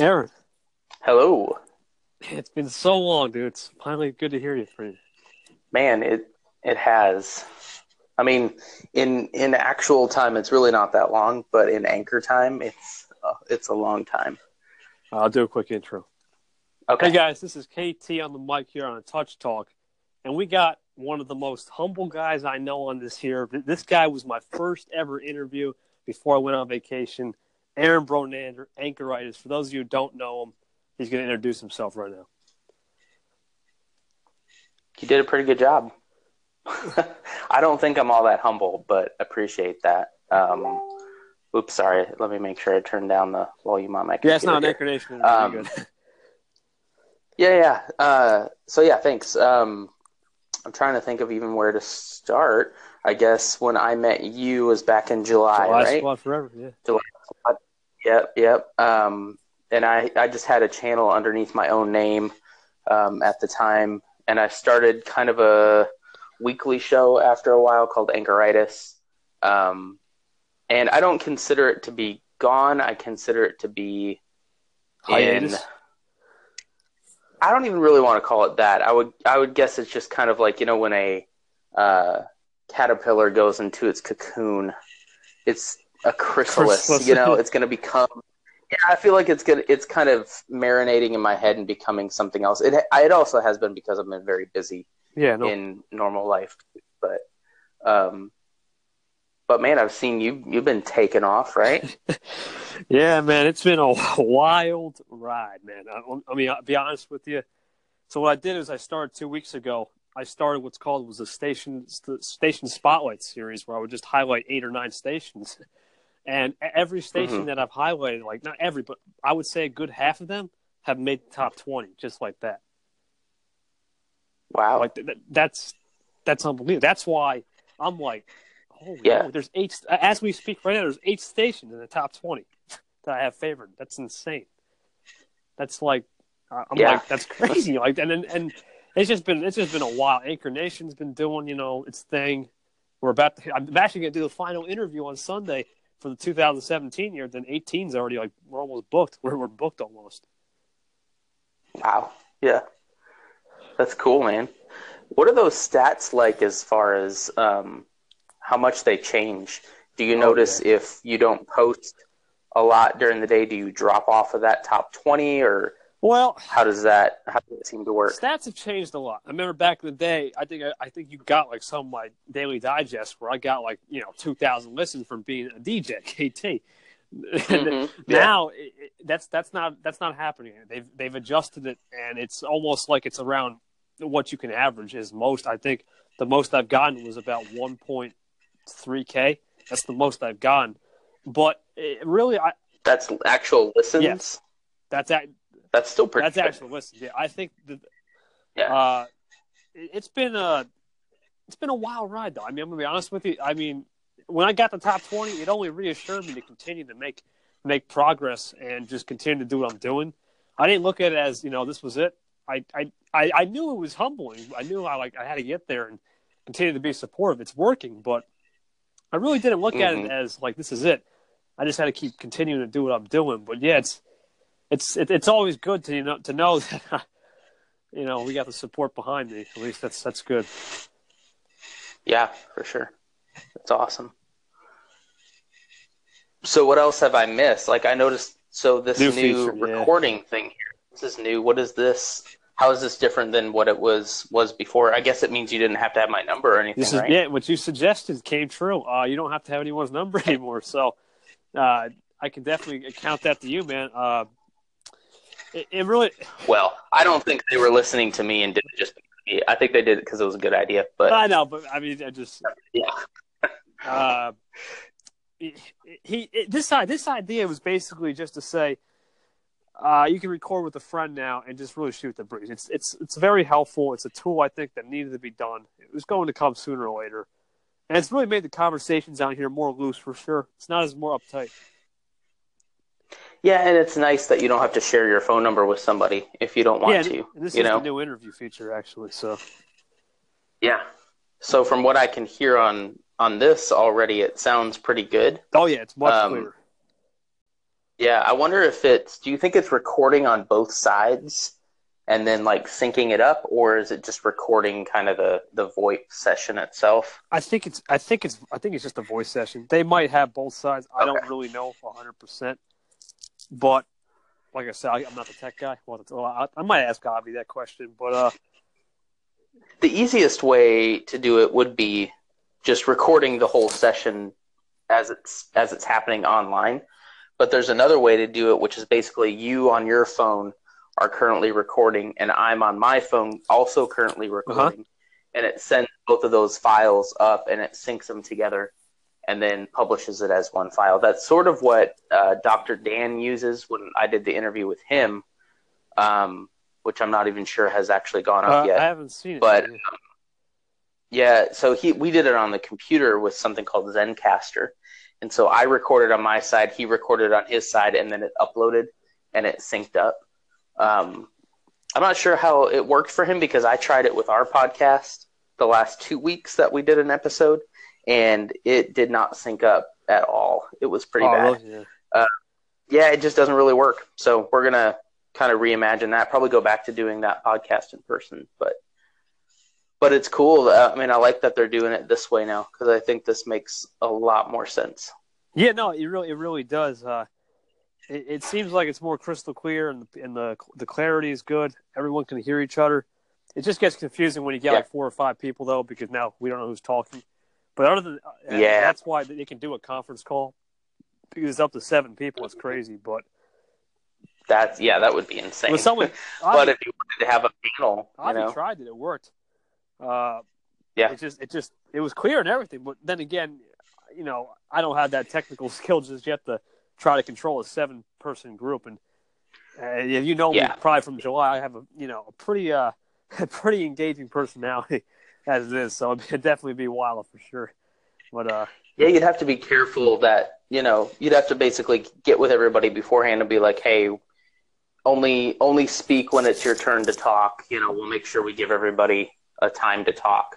Aaron, Hello, it's been so long, dude. It's finally good to hear you, friend. man. It it has. I mean, in in actual time, it's really not that long, but in anchor time, it's uh, it's a long time. I'll do a quick intro. Okay, Hey guys, this is KT on the mic here on Touch Talk, and we got one of the most humble guys I know on this here. This guy was my first ever interview before I went on vacation. Aaron Bronander, anchoritis. For those of you who don't know him, he's going to introduce himself right now. you did a pretty good job. I don't think I'm all that humble, but appreciate that. Um, oops, sorry. Let me make sure I turn down the volume on my Yeah, it's not an computer Um, Yeah, yeah. Uh, so yeah, thanks. Um, I'm trying to think of even where to start. I guess when I met you was back in July, July right? Squad forever. Yeah. Yep, yep. Um, and I, I just had a channel underneath my own name um, at the time, and I started kind of a weekly show after a while called Anchoritis. Um, and I don't consider it to be gone. I consider it to be in. I don't even really want to call it that. I would I would guess it's just kind of like you know when a uh, caterpillar goes into its cocoon, it's a chrysalis. Chrysalis. You know, it's going to become. Yeah, I feel like it's good. It's kind of marinating in my head and becoming something else. It it also has been because I've been very busy Yeah, no. in normal life, but um, but man, I've seen you. You've been taken off, right? Yeah, man, it's been a wild ride, man. I, I mean, I'll be honest with you. So what I did is I started two weeks ago. I started what's called was a station the station spotlight series where I would just highlight eight or nine stations, and every station Mhm. that I've highlighted, like not every, but I would say a good half of them have made the top twenty, just like that. Wow. Like th- th- that's that's unbelievable. That's why I'm like, oh Yeah. yeah. There's eight as we speak right now. There's eight stations in the top twenty that I have favored. That's insane. That's like, I'm Yeah. like, that's crazy. like, and and and it's just been it's just been a while. Anchor Nation's been doing you know its thing. We're about to. I'm actually going to do the final interview on Sunday for the 2017 year. Then 18's already like we're almost booked. We're we're booked almost. Wow. Yeah. That's cool, man. What are those stats like as far as um, how much they change? Do you Oh, notice if you don't post a lot during the day, do you drop off of that top 20 or Well, how does that how does it seem to work? Stats have changed a lot. I remember back in the day, I think I, think you got like some of my daily digest where I got like you know two thousand listens from being a DJ KT. Mhm. Yeah. Now it, it, that's that's not that's not happening. They've they've adjusted it, and it's almost like it's around what you can average is most. I think the most I've gotten was about one point three k. That's the most I've gotten. But it, really, I That's actual listens. Yes. that's that That's still pretty that's good. actually listen. Yeah, I think that Yeah. uh, it- it's been a it's been a wild ride though. I mean, I'm gonna be honest with you. I mean, when I got the top twenty, it only reassured me to continue to make make progress and just continue to do what I'm doing. I didn't look at it as you know this was it. I I I, I knew it was humbling. I knew I like I had to get there and continue to be supportive. It's working, but I really didn't look at it Mhm. as like this is it. I just had to keep continuing to do what I'm doing. But yeah, it's it's it, it's always good to you know to know that you know we got the support behind me. At least that's that's good. Yeah, for sure. That's awesome. So what else have I missed? Like I noticed so this New new, feature, yeah. recording thing here. This is new. What is this? How is this different than what it was was before? I guess it means you didn't have to have my number or anything, This is right? yeah, what you suggested came true. Uh, you don't have to have anyone's number anymore, so uh, I can definitely count that to you, man. Uh, it, it really, Well, I don't think they were listening to me and did it just because of me. I think they did it because it was a good idea. But I know, but I mean, I just yeah, uh, he, he this this idea was basically just to say uh, you can record with a friend now and just really shoot the breeze. It's it's it's very helpful. It's a tool I think that needed to be done. It was going to come sooner or later, and it's really made the conversations down here more loose for sure. It's not as more uptight. Yeah, and it's nice that you don't have to share your phone number with somebody if you don't want yeah, to. this you is know, the new interview feature actually. So yeah. So from what I can hear on on this already, it sounds pretty good. oh yeah, it's much Um, clearer. Yeah, I wonder if it's. Do you think it's recording on both sides and then like syncing it up, or is it just recording kind of the the voice session itself? I think it's. I think it's. I think it's just a voice session. They might have both sides. I don't really know 100. percent But like I said, I, I'm not the tech guy. Well, I, I might ask Avi that question, but uh, The easiest way to do it would be just recording the whole session as it's as it's happening online. But there's another way to do it, which is basically you on your phone are currently recording, and I'm on my phone also currently recording, and it sends both of those files up and it syncs them together, and then publishes it as one file. That's sort of what uh, Dr. Dan uses when I did the interview with him, um, which I'm not even sure has actually gone up uh, yet. I haven't seen it. but- yet. Yeah, so he we did it on the computer with something called Zencastr. And so I recorded on my side, he recorded on his side, and then it uploaded and it synced up. Um, I'm not sure how it worked for him because I tried it with our podcast the last two weeks that we did an episode, and it did not sync up at all. It was pretty Oh, bad. really? Yeah. Yeah, it just doesn't really work. So we're gonna kind of reimagine that. Probably go back to doing that podcast in person, but but it's cool. Uh, I mean, I like that they're doing it this way now because I think this makes a lot more sense. Yeah, no, it really, it really does. Uh, it, it seems like it's more crystal clear, and the, and the the clarity is good. Everyone can hear each other. It just gets confusing when you get Yeah. like four or five people though, because now we don't know who's talking. But other than uh, Yeah. that's why they can do a conference call because it's up to seven people. It's crazy, but That's yeah, that would be insane. with someone, but if you wanted to have a panel, you Avi know, tried it. It worked. Uh, Yeah. It just, it just, it was clear and everything. But then again, you know, I don't have that technical skill just yet to try to control a seven-person group. And uh, if you know Yeah. me, probably from July, I have a, you know, a pretty, uh, a pretty engaging personality as it is. So it'd definitely be wild for sure. But uh, yeah, you'd have to be careful that you know you'd have to basically get with everybody beforehand and be like, hey. Only, only speak when it's your turn to talk. You know, we'll make sure we give everybody a time to talk.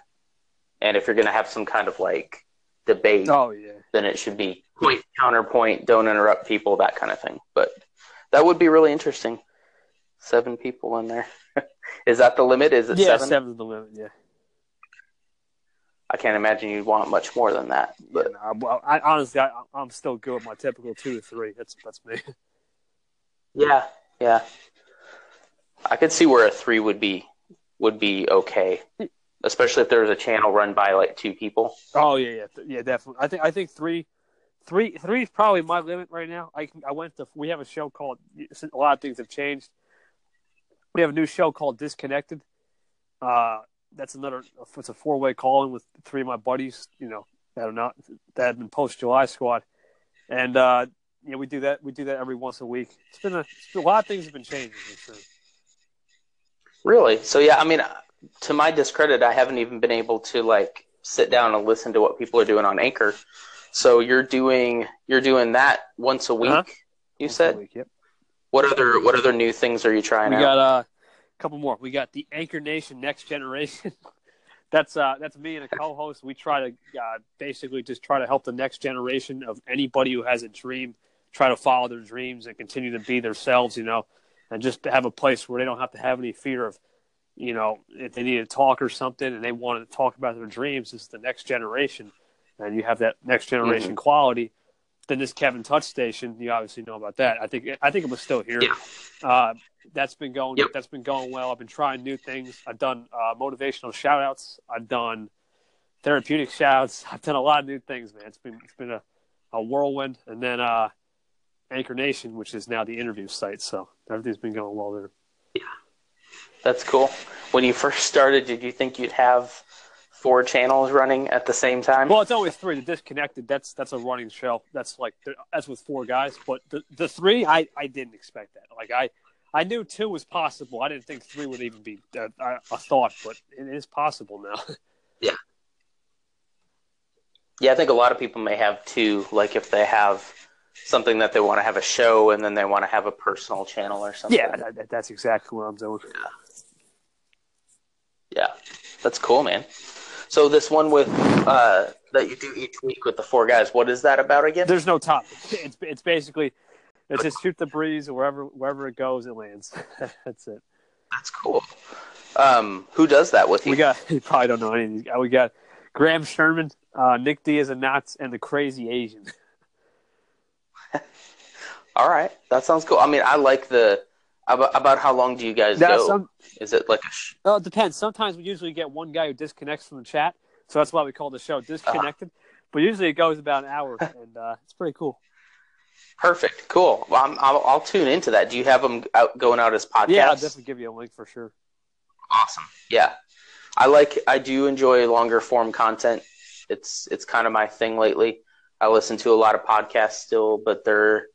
And if you're going to have some kind of like debate, oh yeah, then it should be point counterpoint, don't interrupt people, that kind of thing. But that would be really interesting. Seven people in there. is that the limit? Is it yeah, seven? seven's the limit. Yeah. I can't imagine you'd want much more than that. But But nah, well, I, honestly, I, I'm still good with my typical two to three. That's that's me. yeah, yeah. I could see where a three would be would be okay. Especially if there was a channel run by like two people. Oh yeah, yeah, yeah, definitely. I think I think three, three, three is probably my limit right now. I can, I went to we have a show called a lot of things have changed. We have a new show called Disconnected. Uh, that's another. It's a four way calling with three of my buddies. You know that are not that have been post July squad, and uh, yeah, we do that. We do that every once a week. It's been a, it's been, a lot of things have been changing. Really? So yeah, I mean, to my discredit, I haven't even been able to like sit down and listen to what people are doing on Anchor. So you're doing you're doing that once a week. Uh-huh. You Once a said. week, yep. What other what other new things are you trying We out? got uh, a couple more. We got the Anchor Nation Next Generation. that's uh, that's me and a co-host. We try to uh, basically just try to help the next generation of anybody who has a dream try to follow their dreams and continue to be themselves. You know, and just to have a place where they don't have to have any fear of, you know, if they need to talk or something and they want to talk about their dreams. It's the next generation, and you have that next generation quality. Then this Kevin Touch Station, you obviously know about that. I think I think it was still here. Yeah. Uh, that's been going. Yep. That's been going well. I've been trying new things. I've done uh, motivational shout outs. I've done therapeutic shouts. I've done a lot of new things, man. It's been it's been a, a whirlwind. And then uh, Anchor Nation, which is now the interview site. So everything's been going well there. Yeah. That's cool. When you first started, did you think you'd have four channels running at the same time? Well, it's always three. The disconnected. That's that's a running show. That's like that's with four guys. But the the three, I I didn't expect that. Like I. I knew two was possible. I didn't think three would even be a, a, thought, but it is possible now. yeah, Yeah, I think a lot of people may have two. Like if they have something that they want to have a show and then they want to have a personal channel or something. yeah, that, that's exactly what I'm doing. Yeah, that's cool, man. So this one with uh, that you do each week with the four guys, what is that about again? There's no topic. It's it's basically It's just shoot the breeze wherever wherever it goes, it lands. That's it. That's cool. Um, who does that with you? We got you probably don't know any of these. guys. We got Graham Sherman, uh, Nick Diaz and Knots, and the Crazy Asian. All right, that sounds cool. I mean, I like the about, about how long do you guys Now, go? some- Is it like a sh- Oh, it depends. Sometimes we usually get one guy who disconnects from the chat, so that's why we call the show disconnected. But usually it goes about an hour, and uh, it's pretty cool. Perfect? Cool. Well, I'm, I'll, I'll tune into that. Do you have them out going out as podcasts? Yeah, I'll definitely give you a link for sure. Awesome. Yeah. I like I do enjoy longer form content. It's it's kind of my thing lately. I listen to a lot of podcasts still, but they're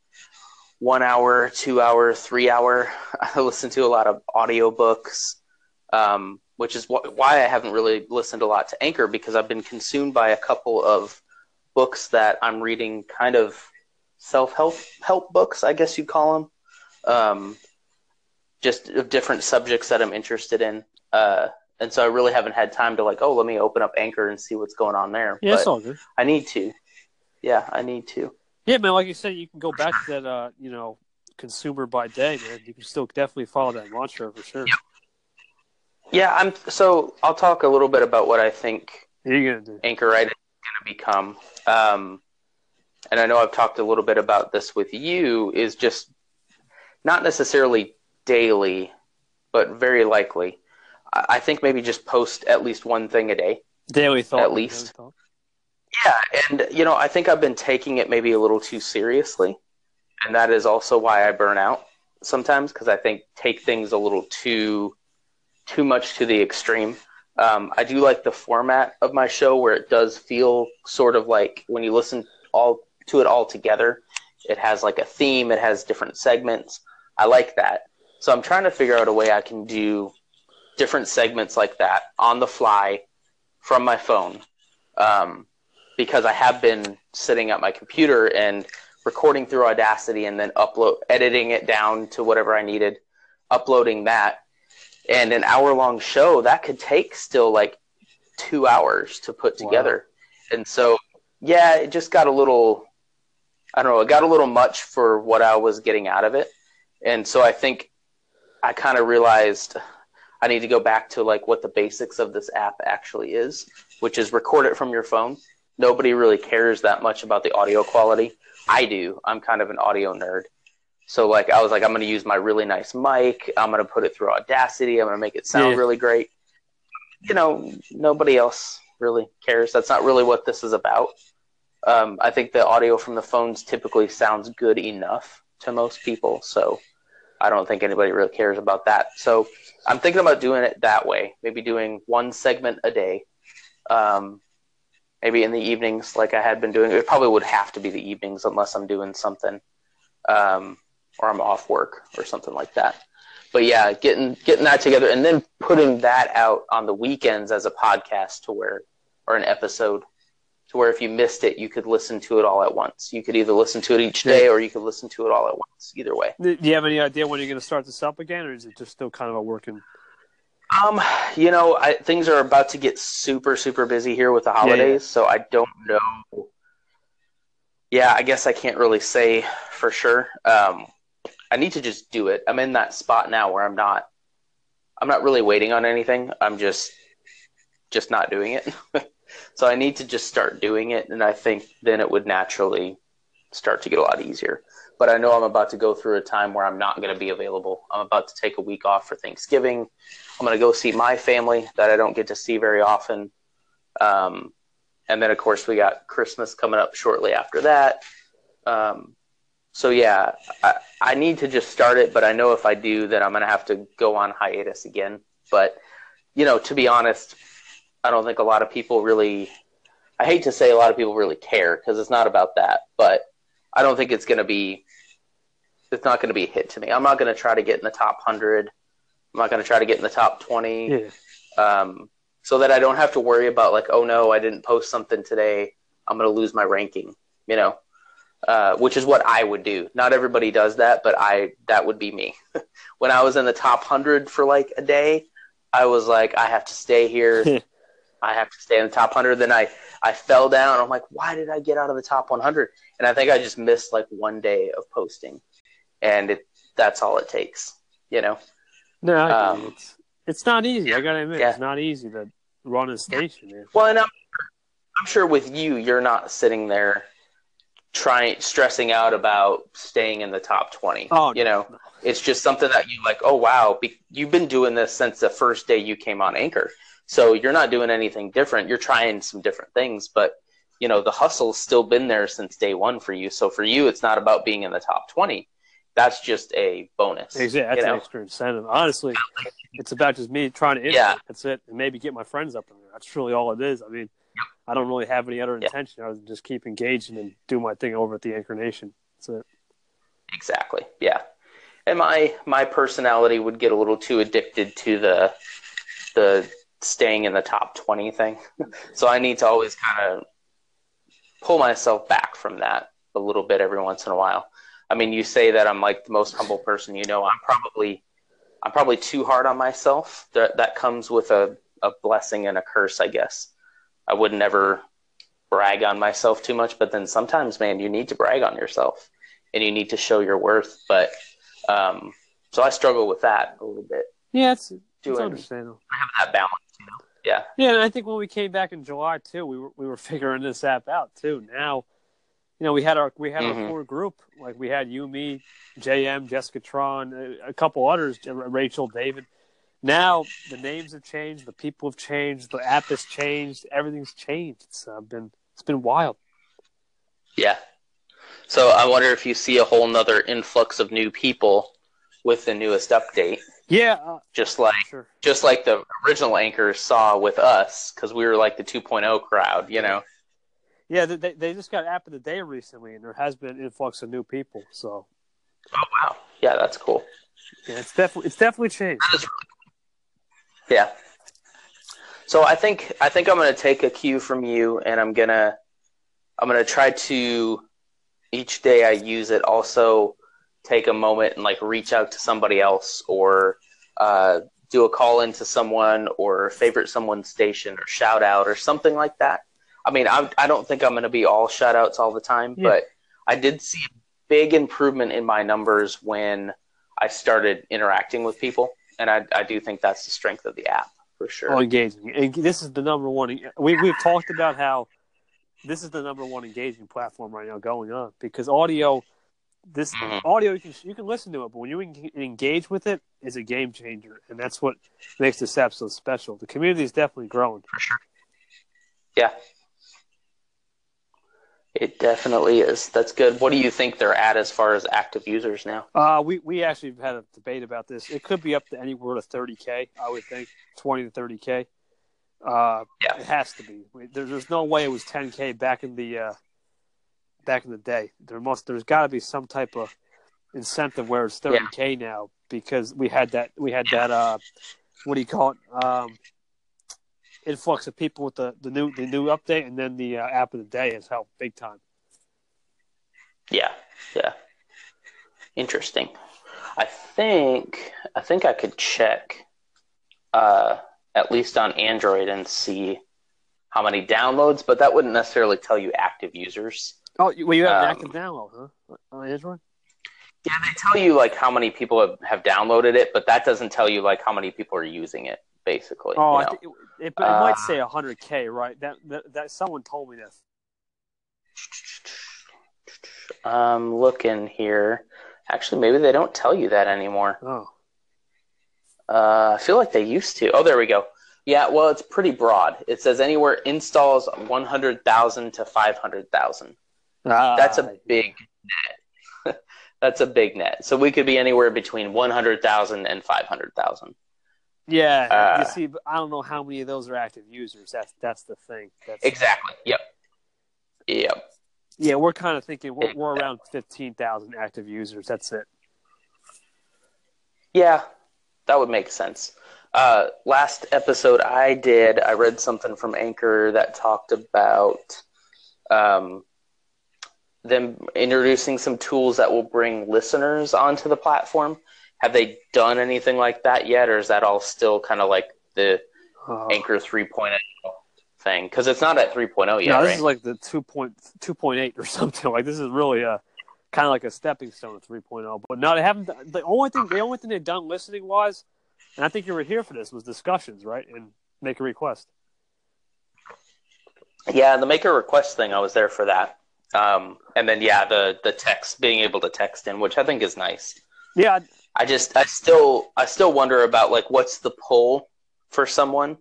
one hour, two hour, three hour. I listen to a lot of audiobooks, um, which is wh- why I haven't really listened a lot to Anchor because I've been consumed by a couple of books that I'm reading, kind of self help help books, I guess you'd call them. Um, just of different subjects that I'm interested in. Uh, and so I really haven't had time to like, oh, let me open up Anchor and see what's going on there. Yeah, but it's all good. I need to. Yeah, I need to. Yeah, man. Like you said, you can go back to that. Uh, you know, consumer by day, man. You can still definitely follow that mantra for sure. Yeah, I'm. So I'll talk a little bit about what I think What are gonna do? Anchor Write is going to become. Um, and I know I've talked a little bit about this with you. Is just not necessarily daily, but very likely. I think maybe just post at least one thing a day. Daily thought. At least. thought. Yeah, and you know, I think I've been taking it maybe a little too seriously, and that is also why I burn out sometimes because I think take things a little too too much to the extreme. Um, I do like the format of my show where it does feel sort of like when you listen all to it all together, it has like a theme, it has different segments. I like that. So I'm trying to figure out a way I can do different segments like that on the fly from my phone. Um, because I have been sitting at my computer and recording through Audacity and then upload editing it down to whatever I needed, uploading that. And an hour long show that could take still like two hours to put Wow. together. And so yeah, it just got a little I don't know, it got a little much for what I was getting out of it. And so I think I kind of realized I need to go back to like what the basics of this app actually is, which is record it from your phone. Nobody really cares that much about the audio quality. I do. I'm kind of an audio nerd. So like I was like I'm going to use my really nice mic. I'm going to put it through Audacity. I'm going to make it sound Yeah. really great. You know, nobody else really cares. That's not really what this is about. Um, I think the audio from the phones typically sounds good enough to most people, so I don't think anybody really cares about that. So I'm thinking about doing it that way. Maybe doing one segment a day. Um, maybe in the evenings, like I had been doing. It probably would have to be the evenings unless I'm doing something, um, or I'm off work or something like that. But yeah, getting getting that together and then putting that out on the weekends as a podcast to where, or an episode, to where if you missed it, you could listen to it all at once. You could either listen to it each day or you could listen to it all at once. Either way. Do you have any idea when you're going to start this up again, or is it just still kind of a working? Um, you know, I, things are about to get super, super busy here with the holidays, so I don't know. Yeah, I guess I can't really say for sure. Um, I need to just do it. I'm in that spot now where I'm not, I'm not really waiting on anything. I'm just, just not doing it. so I need to just start doing it, and I think then it would naturally start to get a lot easier. But I know I'm about to go through a time where I'm not going to be available. I'm about to take a week off for Thanksgiving. I'm going to go see my family that I don't get to see very often. Um, and then, of course, we got Christmas coming up shortly after that. Um, so, yeah, I, I need to just start it, but I know if I do, then I'm going to have to go on hiatus again. But, you know, to be honest, I don't think a lot of people really, I hate to say a lot of people really care because it's not about that, but I don't think it's going to be, it's not going to be a hit to me. I'm not going to try to get in the top 100. I'm not going to try to get in the top 20 Yeah. um, so that I don't have to worry about like, oh no, I didn't post something today. I'm going to lose my ranking, you know, uh, which is what I would do. Not everybody does that, but I that would be me. when I was in the top hundred for like a day, I was like, I have to stay here. I have to stay in the top 100. Then I, I fell down. I'm like, why did I get out of the top 100? And I think I just missed like one day of posting. And it, that's all it takes, you know? No, Um, it's it's not easy. I gotta admit, yeah. it's not easy to run a station. Man. Well, and I'm, I'm sure with you, you're not sitting there trying, stressing out about staying in the top 20. Oh, you no, know, no. it's just something that you like, oh, wow, be, you've been doing this since the first day you came on Anchor. So you're not doing anything different. You're trying some different things, but you know, the hustle's still been there since day one for you. So for you, it's not about being in the top 20. That's just a bonus. Exactly, that's you know? an extra incentive. Honestly, it's about just me trying to innovate. Yeah. That's it, and maybe get my friends up in there. That's really all it is. I mean, I don't really have any other Yeah. intention. I was just keep engaging and do my thing over at the Anchor Nation. That's it. Exactly. Yeah. And my my personality would get a little too addicted to the the staying in the top 20 thing. so I need to always kind of pull myself back from that a little bit every once in a while. I mean, you say that I'm like the most humble person you know. I'm probably I'm probably too hard on myself. That that comes with a a blessing and a curse, I guess. I would never brag on myself too much, but then sometimes, man, you need to brag on yourself and you need to show your worth. But um, so I struggle with that a little bit, Yeah, it's, it's doing understandable. have that balance, you know. Yeah, Yeah, and I think when we came back in July too, we were we were figuring this app out too. Now, you know, we had our we had Mhm. our core group. Like we had you, me, JM, Jessica Tron, a, a couple others, Rachel, David. Now the names have changed, the people have changed, the app has changed, everything's changed. It's uh, been it's been wild. yeah. So I wonder if you see a whole nother influx of new people with the newest update, Yeah, uh, just like sure. just like the original anchors saw with us, because we were like the 2.0 crowd, you know. Yeah, they- they just got app of the day recently, and there has been an influx of new people. So Oh wow, yeah, that's cool. yeah, it's definitely it's definitely changed. Really cool. Yeah. So I think I think I'm gonna take a cue from you, and I'm gonna I'm gonna try to each day I use it also take a moment and like reach out to somebody else or uh, do a call into someone or favorite someone's station or shout out or something like that. I mean, I'm, I don't think I'm going to be all shout outs all the time, Yeah. but I did see a big improvement in my numbers when I started interacting with people. And I, I do think that's the strength of the app for sure. Oh, engaging. And this is the number one. We we've talked about how this is the number one engaging platform right now going on because audio. This Mhm. audio you can you can listen to it, but when you en- engage with it, it, is a game changer, and that's what makes this app so special. The community is definitely growing. for sure. Yeah. It definitely is. That's good. What do you think they're at as far as active users now? Uh, we we actually had a debate about this. It could be up to anywhere to thirty k. I would think twenty to thirty k. Uh, Yeah. it has to be. There, there's no way it was ten k back in the uh, back in the day. There must. There's got to be some type of incentive where it's thirty k now because we had that. We had that. Uh, what do you call it? Um, influx of people with the, the new the new update, and then the uh, app of the day has helped big time. Yeah, yeah. Interesting. I think I think I could check uh, at least on Android and see how many downloads, but that wouldn't necessarily tell you active users. Oh, well, you have an Um, active download, huh? On Android. Yeah, they tell you like how many people have, have downloaded it, but that doesn't tell you like how many people are using it. Basically, Oh, you I know? think it, it, it might Uh, say 100k, right? That, that that someone told me this. I'm looking here. Actually, maybe they don't tell you that anymore. Oh, Uh, I feel like they used to. Oh, there we go. Yeah, well, it's pretty broad. It says anywhere installs 100,000 to 500,000. That's a Ah, big net. That's a big net. So we could be anywhere between 100,000 and 500,000. yeah. uh, you see, but I don't know how many of those are active users. That's that's the thing. That's, Exactly. Yep. Yep. Yeah, we're kind of thinking we're, we're around 15,000 active users. That's it. Yeah, that would make sense. Uh, last episode I did, I read something from Anchor that talked about um, them introducing some tools that will bring listeners onto the platform. Have they done anything like that yet, or is that all still kind of like the Uh, Anchor 3.0? thing because it's not at 3.0 yet. no, this right? is like the 2.2.8 or something. Like this is really a kind of like a stepping stone to 3.0. But no, they haven't. The only thing, the only thing they've done listening wise, and I think you were here for this, was discussions, right? And make a request. Yeah, the make a request thing, I was there for that. Um, and then yeah, the the text being able to text in, which I think is nice. Yeah, I just I still I still wonder about like what's the pull for someone,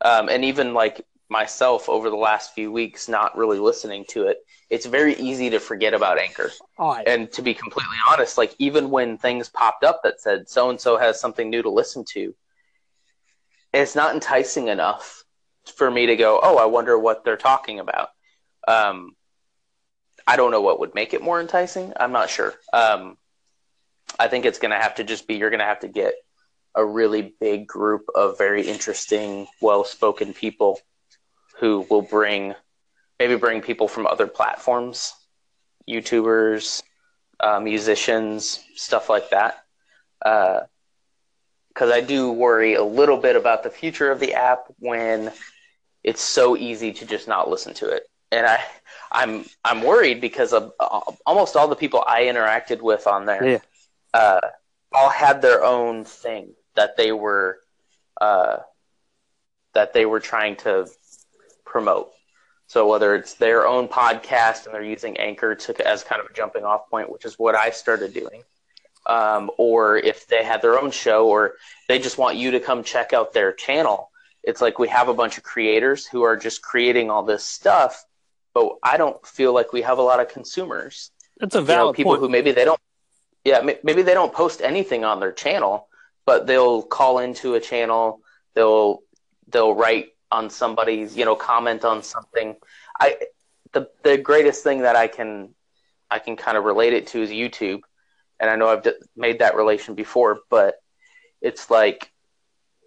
um, and even like myself over the last few weeks, not really listening to it. It's very easy to forget about Anchor. right. And to be completely honest, like even when things popped up that said so and so has something new to listen to, it's not enticing enough for me to go, oh, I wonder what they're talking about. Um, I don't know what would make it more enticing. I'm not sure. Um, I think it's going to have to just be you're going to have to get a really big group of very interesting, well spoken people who will bring maybe bring people from other platforms, YouTubers, uh, musicians, stuff like that. Because I do worry a little bit about the future of the app when it's so easy to just not listen to it. And I, I'm I'm worried because of uh, almost all the people I interacted with on there Yeah. uh, all had their own thing that they were uh, that they were trying to promote. So whether it's their own podcast and they're using Anchor to as kind of a jumping off point, which is what I started doing, um, or if they had their own show, or they just want you to come check out their channel. It's like we have a bunch of creators who are just creating all this stuff, but I don't feel like we have a lot of consumers That's a you know, people point. who maybe they don't yeah maybe they don't post anything on their channel but they'll call into a channel they'll they'll write on somebody's you know comment on something i the the greatest thing that i can i can kind of relate it to is youtube and i know i've d- made that relation before but it's like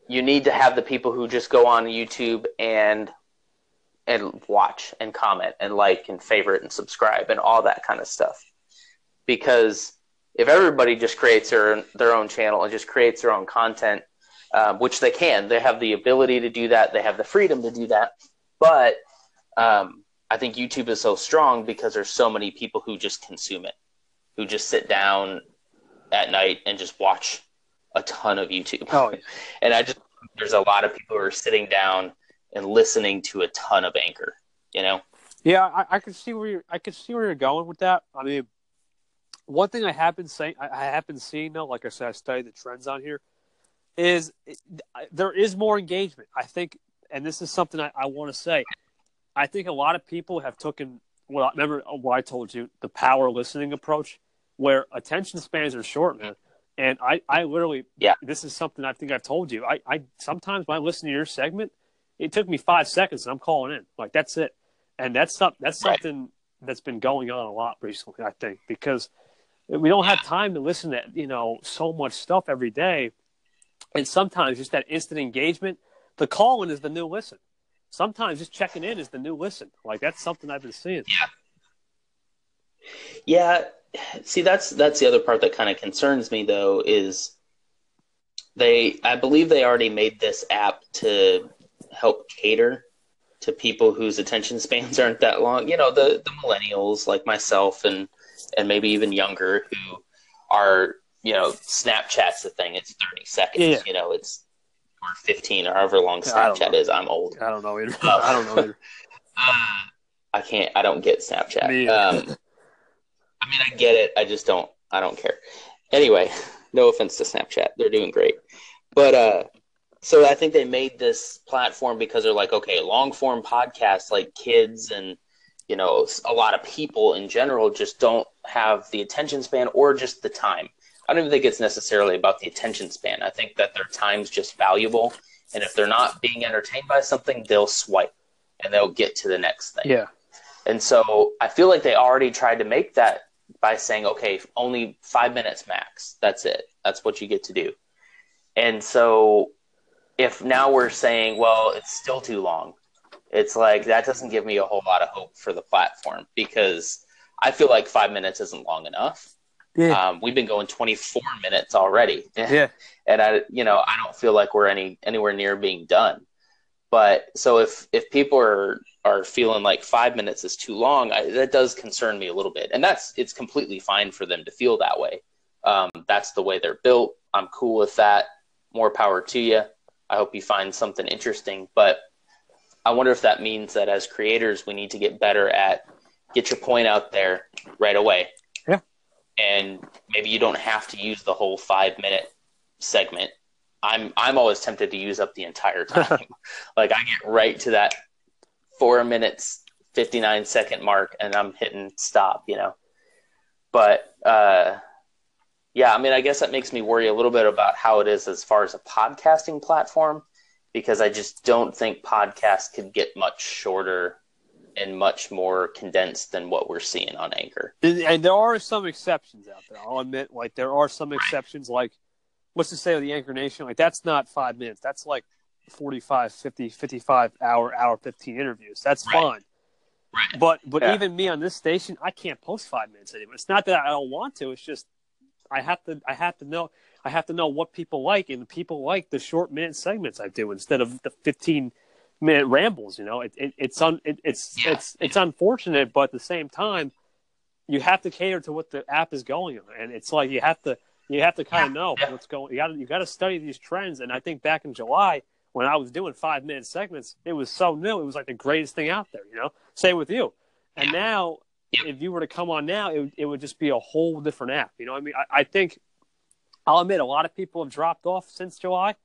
you need to have the people who just go on youtube and and watch and comment and like and favorite and subscribe and all that kind of stuff. Because if everybody just creates their their own channel and just creates their own content, um, which they can, they have the ability to do that, they have the freedom to do that. But um, I think YouTube is so strong because there's so many people who just consume it, who just sit down at night and just watch a ton of YouTube. Oh, yeah. And I just there's a lot of people who are sitting down and listening to a ton of Anchor. You know, Yeah, I, I could see where you're, I could see where you're going with that. I mean, one thing I have been saying, I, I have been seeing though, like I said, I studied the trends on here, is it, there is more engagement. I think, and this is something I, I want to say. I think a lot of people have taken well, remember what I told you, the power listening approach, where attention spans are short, man. And I, I literally, Yeah. this is something I think I've told you. I, I sometimes when I listen to your segment, it took me five seconds and I'm calling in. Like that's it. And that's some, that's Right. something that's been going on a lot recently, I think, because we don't have time to listen to, you know, so much stuff every day. And sometimes just that instant engagement, the calling is the new listen. Sometimes just checking in is the new listen. Like that's something I've been seeing. Yeah. Yeah, see that's that's the other part that kind of concerns me though is they I believe they already made this app to help cater to people whose attention spans aren't that long. You know, the the millennials like myself and and maybe even younger who are, you know, Snapchat's the thing. It's 30 seconds, Yeah. you know, it's or 15 or however long Yeah, Snapchat is. I'm old. I don't know either. Oh. I don't know either. Uh, I can't. I don't get Snapchat. Me Um. I mean, I get it. I just don't. I don't care. Anyway, no offense to Snapchat. They're doing great, but uh, so I think they made this platform because they're like, okay, long form podcasts, like kids and you know a lot of people in general just don't have the attention span or just the time. I don't even think it's necessarily about the attention span. I think that their time's just valuable, and if they're not being entertained by something, they'll swipe and they'll get to the next thing. Yeah. And so I feel like they already tried to make that by saying, okay, only five minutes max. That's it. That's what you get to do. And so if now we're saying, well, it's still too long, it's like that doesn't give me a whole lot of hope for the platform because I feel like five minutes isn't long enough. Yeah. Um, we've been going 24 minutes already. yeah. And I, you know, I don't feel like we're any anywhere near being done. But so if if people are are feeling like five minutes is too long, I, that does concern me a little bit. And that's it's completely fine for them to feel that way. Um, that's the way they're built. I'm cool with that. More power to you. I hope you find something interesting. But I wonder if that means that as creators, we need to get better at get your point out there right away. Yeah. And maybe you don't have to use the whole five minute segment. I'm I'm always tempted to use up the entire time. like I get right to that four minutes fifty nine second mark and I'm hitting stop, you know. But uh yeah, I mean, I guess that makes me worry a little bit about how it is as far as a podcasting platform, because I just don't think podcasts could get much shorter and much more condensed than what we're seeing on Anchor. And there are some exceptions out there. I'll admit, like there are some exceptions. Like, let's just say with the Anchor Nation, like that's not five minutes. That's like 45, 50, 55 hour, hour 15 interviews. That's right. fine. Right. But but yeah. even me on this station, I can't post five minutes anymore. It's not that I don't want to. It's just I have to I have to know I have to know what people like, and people like the short minute segments I do instead of the fifteen minute rambles. You know, it, it it's un, it, it's yeah. it's it's unfortunate, but at the same time, you have to cater to what the app is going on, and it's like you have to you have to kind of know yeah. what's going. You got you got to study these trends, and I think back in July when I was doing five minute segments, it was so new. It was like the greatest thing out there. You know, same with you. And now if you were to come on now, it, it would just be a whole different app. You know, I mean, I, I think I'll admit a lot of people have dropped off since July.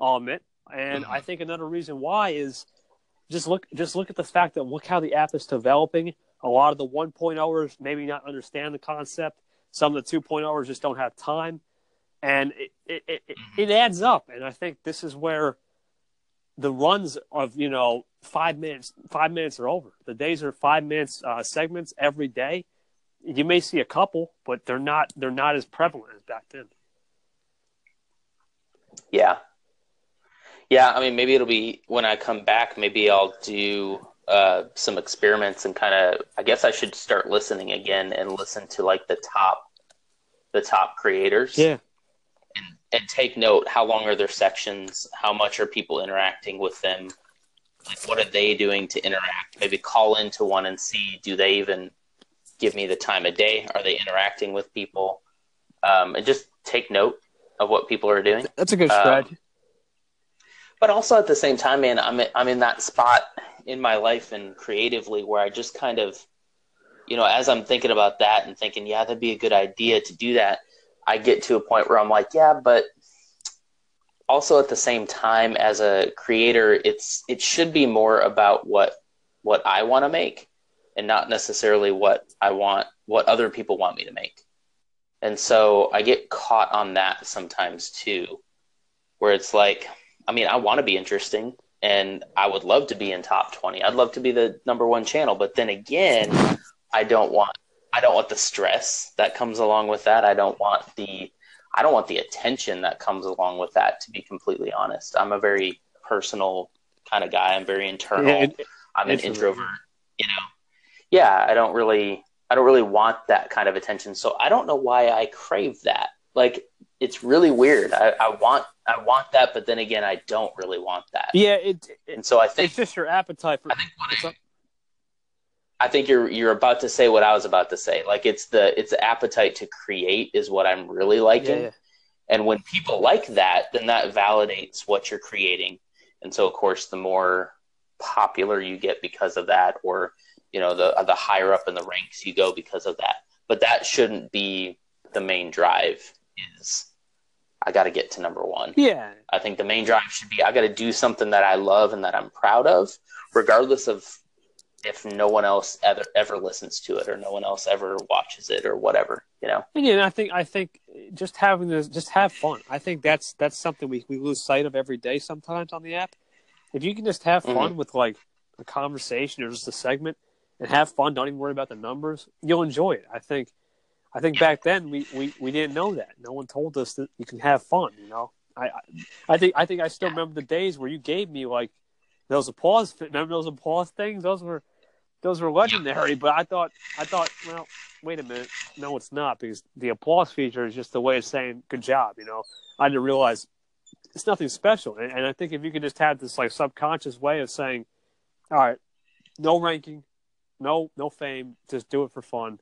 I'll admit, and mm-hmm. I think another reason why is just look just look at the fact that look how the app is developing. A lot of the 1.0ers maybe not understand the concept. Some of the 2.0ers just don't have time, and it it, it, it mm-hmm. adds up. And I think this is where the runs of you know five minutes five minutes are over. The days are five minutes uh, segments every day. You may see a couple but they're not they're not as prevalent as back then. Yeah. Yeah i mean maybe it'll be when i come back maybe i'll do uh, some experiments and kind of i guess i should start listening again and listen to like the top the top creators. Yeah and take note how long are their sections? How much are people interacting with them? Like what are they doing to interact? Maybe call into one and see do they even give me the time of day? Are they interacting with people? Um, and just take note of what people are doing. That's a good strategy um, but also at the same time man I'm, I'm in that spot in my life and creatively where i just kind of you know as i'm thinking about that and thinking yeah that'd be a good idea to do that I get to a point where I'm like, yeah, but also at the same time as a creator, it's it should be more about what what I want to make and not necessarily what I want what other people want me to make. And so I get caught on that sometimes too, where it's like, I mean, I want to be interesting and I would love to be in top 20. I'd love to be the number one channel, but then again, I don't want I don't want the stress that comes along with that. I don't want the I don't want the attention that comes along with that. To be completely honest, I'm a very personal kind of guy. I'm very internal. Yeah, it, I'm an introvert. You know, yeah. I don't really I don't really want that kind of attention. So I don't know why I crave that. Like it's really weird. I, I want I want that, but then again, I don't really want that. Yeah, it, it and so I think it's just your appetite for. I think I think you're you're about to say what I was about to say. Like it's the it's the appetite to create is what I'm really liking. Yeah, yeah. And when people like that, then that validates what you're creating. And so of course the more popular you get because of that or you know the the higher up in the ranks you go because of that. But that shouldn't be the main drive is I got to get to number 1. Yeah. I think the main drive should be I got to do something that I love and that I'm proud of regardless of if no one else ever ever listens to it or no one else ever watches it or whatever you know? And i think i think just having this just have fun. I think that's that's something we, we lose sight of every day sometimes on the app. If you can just have fun mm-hmm. with like a conversation or just a segment and have fun don't even worry about the numbers you'll enjoy it. I think i think back then we we, we didn't know that. No one told us that you can have fun you know? I i think i think i still remember the days where you gave me like those applause remember those applause things those were those were legendary. But I thought, I thought, well, wait a minute, no, it's not because the applause feature is just the way of saying good job. You know, I didn't realize it's nothing special. And, and I think if you could just have this like subconscious way of saying, all right, no ranking, no no fame, just do it for fun.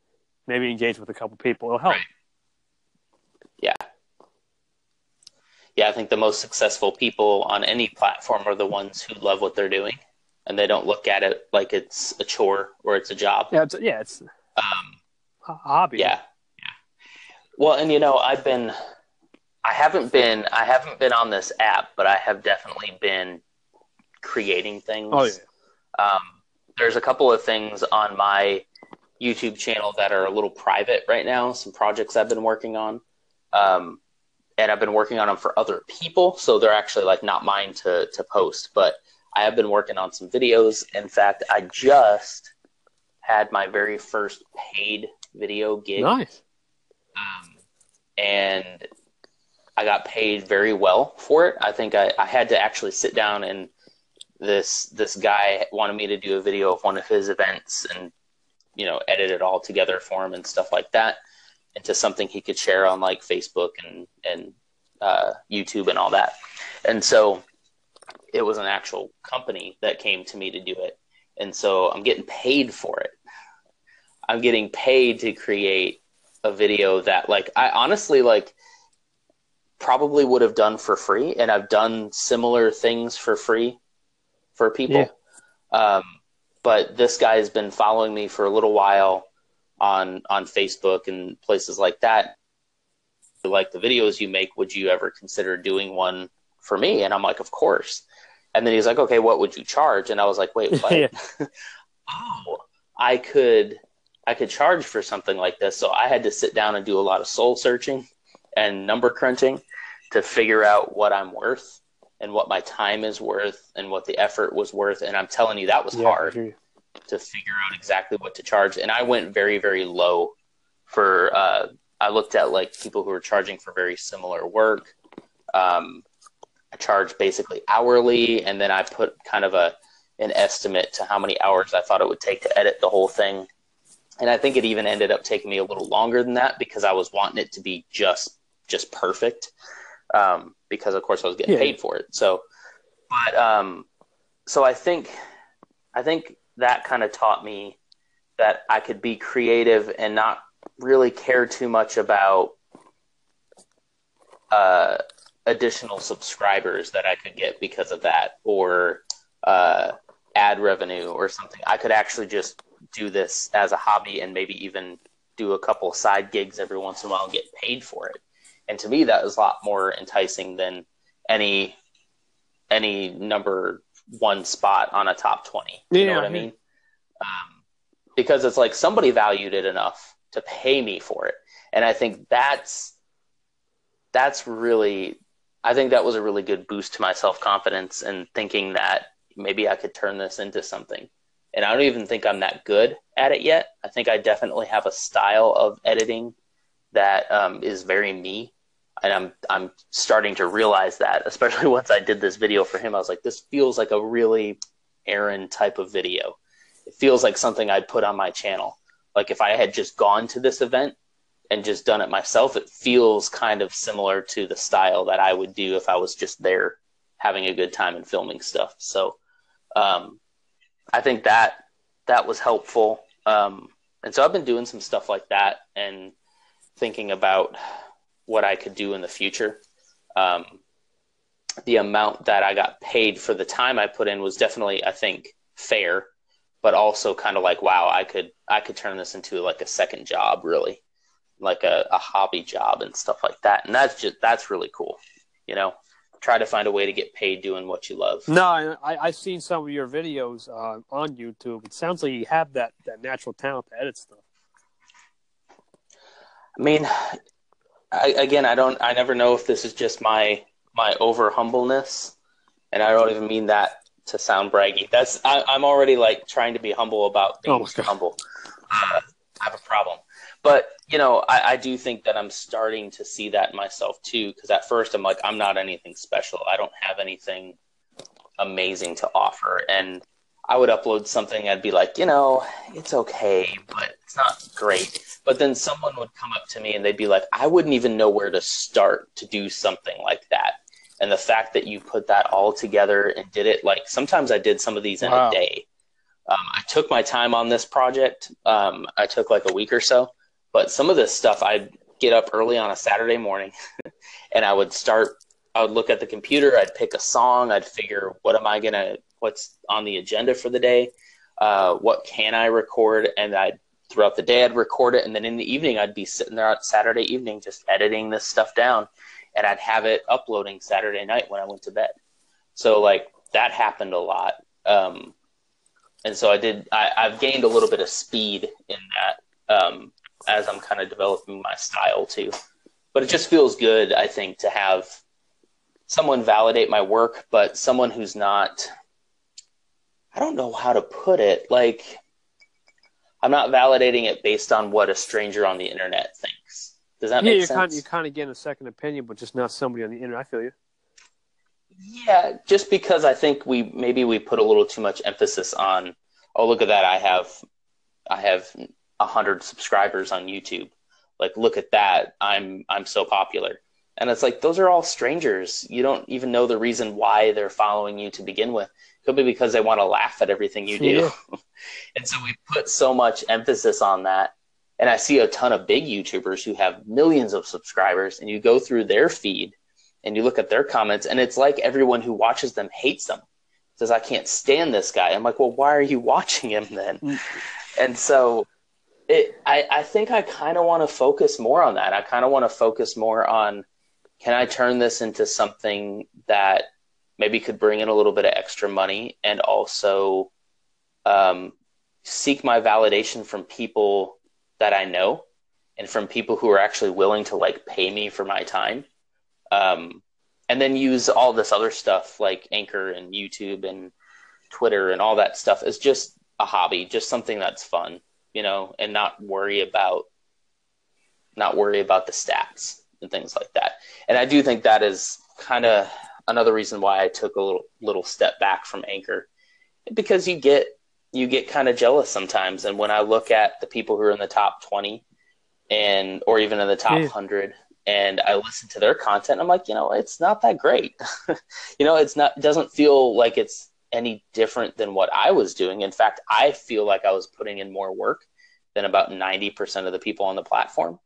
Maybe engage with a couple people. It'll help. Right. Yeah. Yeah, I think the most successful people on any platform are the ones who love what they're doing and they don't look at it like it's a chore or it's a job. Yeah, it's, yeah, it's Um, a hobby. yeah. Yeah. Well, and you know, I've been I haven't been I haven't been on this app, but I have definitely been creating things. Oh yeah. Um, there's a couple of things on my YouTube channel that are a little private right now. Some projects I've been working on, um, and I've been working on them for other people, so they're actually like not mine to to post. But I have been working on some videos. In fact, I just had my very first paid video gig, Nice. um, and I got paid very well for it. I think I, I had to actually sit down and this this guy wanted me to do a video of one of his events and you know edit it all together for him and stuff like that into something he could share on like Facebook and and uh, YouTube and all that. And so it was an actual company that came to me to do it. And so I'm getting paid for it. I'm getting paid to create a video that like I honestly like probably would have done for free and I've done similar things for free for people. Um, but this guy has been following me for a little while on on Facebook and places like that. Like the videos you make, would you ever consider doing one for me? And I'm like, of course. And then he's like, okay, what would you charge? And I was like, wait, what? Oh, I could I could charge for something like this. So I had to sit down and do a lot of soul searching and number crunching to figure out what I'm worth and what my time is worth and what the effort was worth. And I'm telling you, that was Yeah, hard. To figure out exactly what to charge. And I went very, very low for, uh, I looked at like people who were charging for very similar work. Um, I charged basically hourly, and then I put kind of a an estimate to how many hours I thought it would take to edit the whole thing. And I think it even ended up taking me a little longer than that because I was wanting it to be just just perfect. Um, because of course I was getting Yeah. paid for it. So, but um, so I think I think that kind of taught me that I could be creative and not really care too much about uh, additional subscribers that I could get because of that, or uh, ad revenue, or something. I could actually just do this as a hobby and maybe even do a couple side gigs every once in a while and get paid for it. And to me, that was a lot more enticing than any any number one spot on a top twenty. You know what I I mean? Um, because it's like somebody valued it enough to pay me for it, and I think that's that's really I think that was a really good boost to my self confidence and thinking that maybe I could turn this into something. And I don't even think I'm that good at it yet. I think I definitely have a style of editing that um, is very me, and I'm I'm starting to realize that. Especially once I did this video for him, I was like, this feels like a really Aaron type of video. It feels like something I'd put on my channel. Like if I had just gone to this event and just done it myself, it feels kind of similar to the style that I would do if I was just there having a good time and filming stuff. So um, I think that that was helpful. Um, and so I've been doing some stuff like that and thinking about what I could do in the future. Um, the amount that I got paid for the time I put in was definitely, I think, fair, but also kind of like, wow, I could I could turn this into like a second job, really, like a, a hobby job and stuff like that. And that's just that's really cool, you know. Try to find a way to get paid doing what you love. No, I, I've seen some of your videos uh, on YouTube. It sounds like you have that, that natural talent to edit stuff. I mean, I, again, I don't. I never know if this is just my my over humbleness, and I don't even mean that to sound braggy. That's I, I'm already like trying to be humble about being Oh humble. Uh, I have a problem, but you know, I, I do think that I'm starting to see that myself too. Because at first, I'm like, I'm not anything special. I don't have anything amazing to offer, and I would upload something. I'd be like, you know, it's okay, but it's not great. But then someone would come up to me and they'd be like, I wouldn't even know where to start to do something like that. And the fact that you put that all together and did it like sometimes I did some of these in Wow. a day. Um, I took my time on this project. Um, I took like a week or so, but some of this stuff I'd get up early on a Saturday morning and I would start. I would look at the computer. I'd pick a song. I'd figure what am I gonna, what's on the agenda for the day, uh, what can I record, and I'd throughout the day I'd record it, and then in the evening I'd be sitting there on Saturday evening just editing this stuff down, and I'd have it uploading Saturday night when I went to bed. So like that happened a lot, um, and so I did. I, I've gained a little bit of speed in that um, as I'm kind of developing my style too. But it just feels good, I think, to have someone validate my work, but someone who's not. I don't know how to put it. Like, I'm not validating it based on what a stranger on the internet thinks. Does that yeah, make you're sense? kind you're kind of getting a second opinion, but just not somebody on the internet. I feel you. Yeah, just because I think we maybe we put a little too much emphasis on. Oh, look at that! I have, I have a hundred subscribers on YouTube. Like, look at that! I'm I'm so popular, and it's like those are all strangers. You don't even know the reason why they're following you to begin with. Could be because they want to laugh at everything you do, Yeah. and so we put so much emphasis on that. And I see a ton of big YouTubers who have millions of subscribers, and you go through their feed and you look at their comments, and it's like everyone who watches them hates them. Says, I can't stand this guy. I'm like, well, why are you watching him then? And so it, I, I think I kind of want to focus more on that. I kind of want to focus more on can I turn this into something that maybe could bring in a little bit of extra money and also um, seek my validation from people that I know and from people who are actually willing to like pay me for my time um, and then use all this other stuff like Anchor and YouTube and Twitter and all that stuff as just a hobby, just something that's fun, you know, and not worry about not worry about the stats and things like that. And I do think that is kind of another reason why I took a little little step back from Anchor because you get you get kind of jealous sometimes and when I look at the people who are in the top 20 and or even in the top Yeah. 100 and I listen to their content, I'm like, you know, it's not that great. you know, it's not it doesn't feel like it's any different than what I was doing. In fact, I feel like I was putting in more work than about 90% of the people on the platform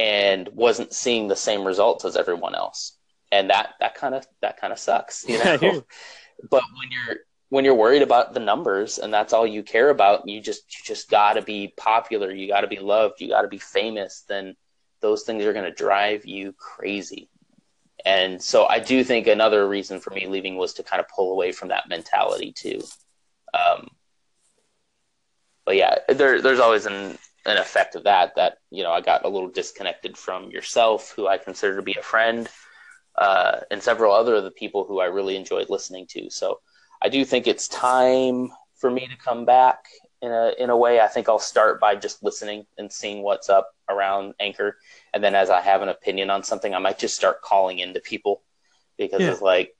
and wasn't seeing the same results as everyone else. And that that kind of that kind of sucks, you Yeah, I hear know. but when you're when you're worried about the numbers and that's all you care about, you just you just got to be popular, you got to be loved, you got to be famous, then those things are going to drive you crazy. And so I do think another reason for me leaving was to kind of pull away from that mentality too. Um, but yeah, there, there's always an, an effect of that, that, you know, I got a little disconnected from yourself, who I consider to be a friend, uh, and several other of the people who I really enjoyed listening to. So I do think it's time for me to come back in a, in a way. I think I'll start by just listening and seeing what's up around Anchor. And then as I have an opinion on something, I might just start calling into people because Yeah. it's like,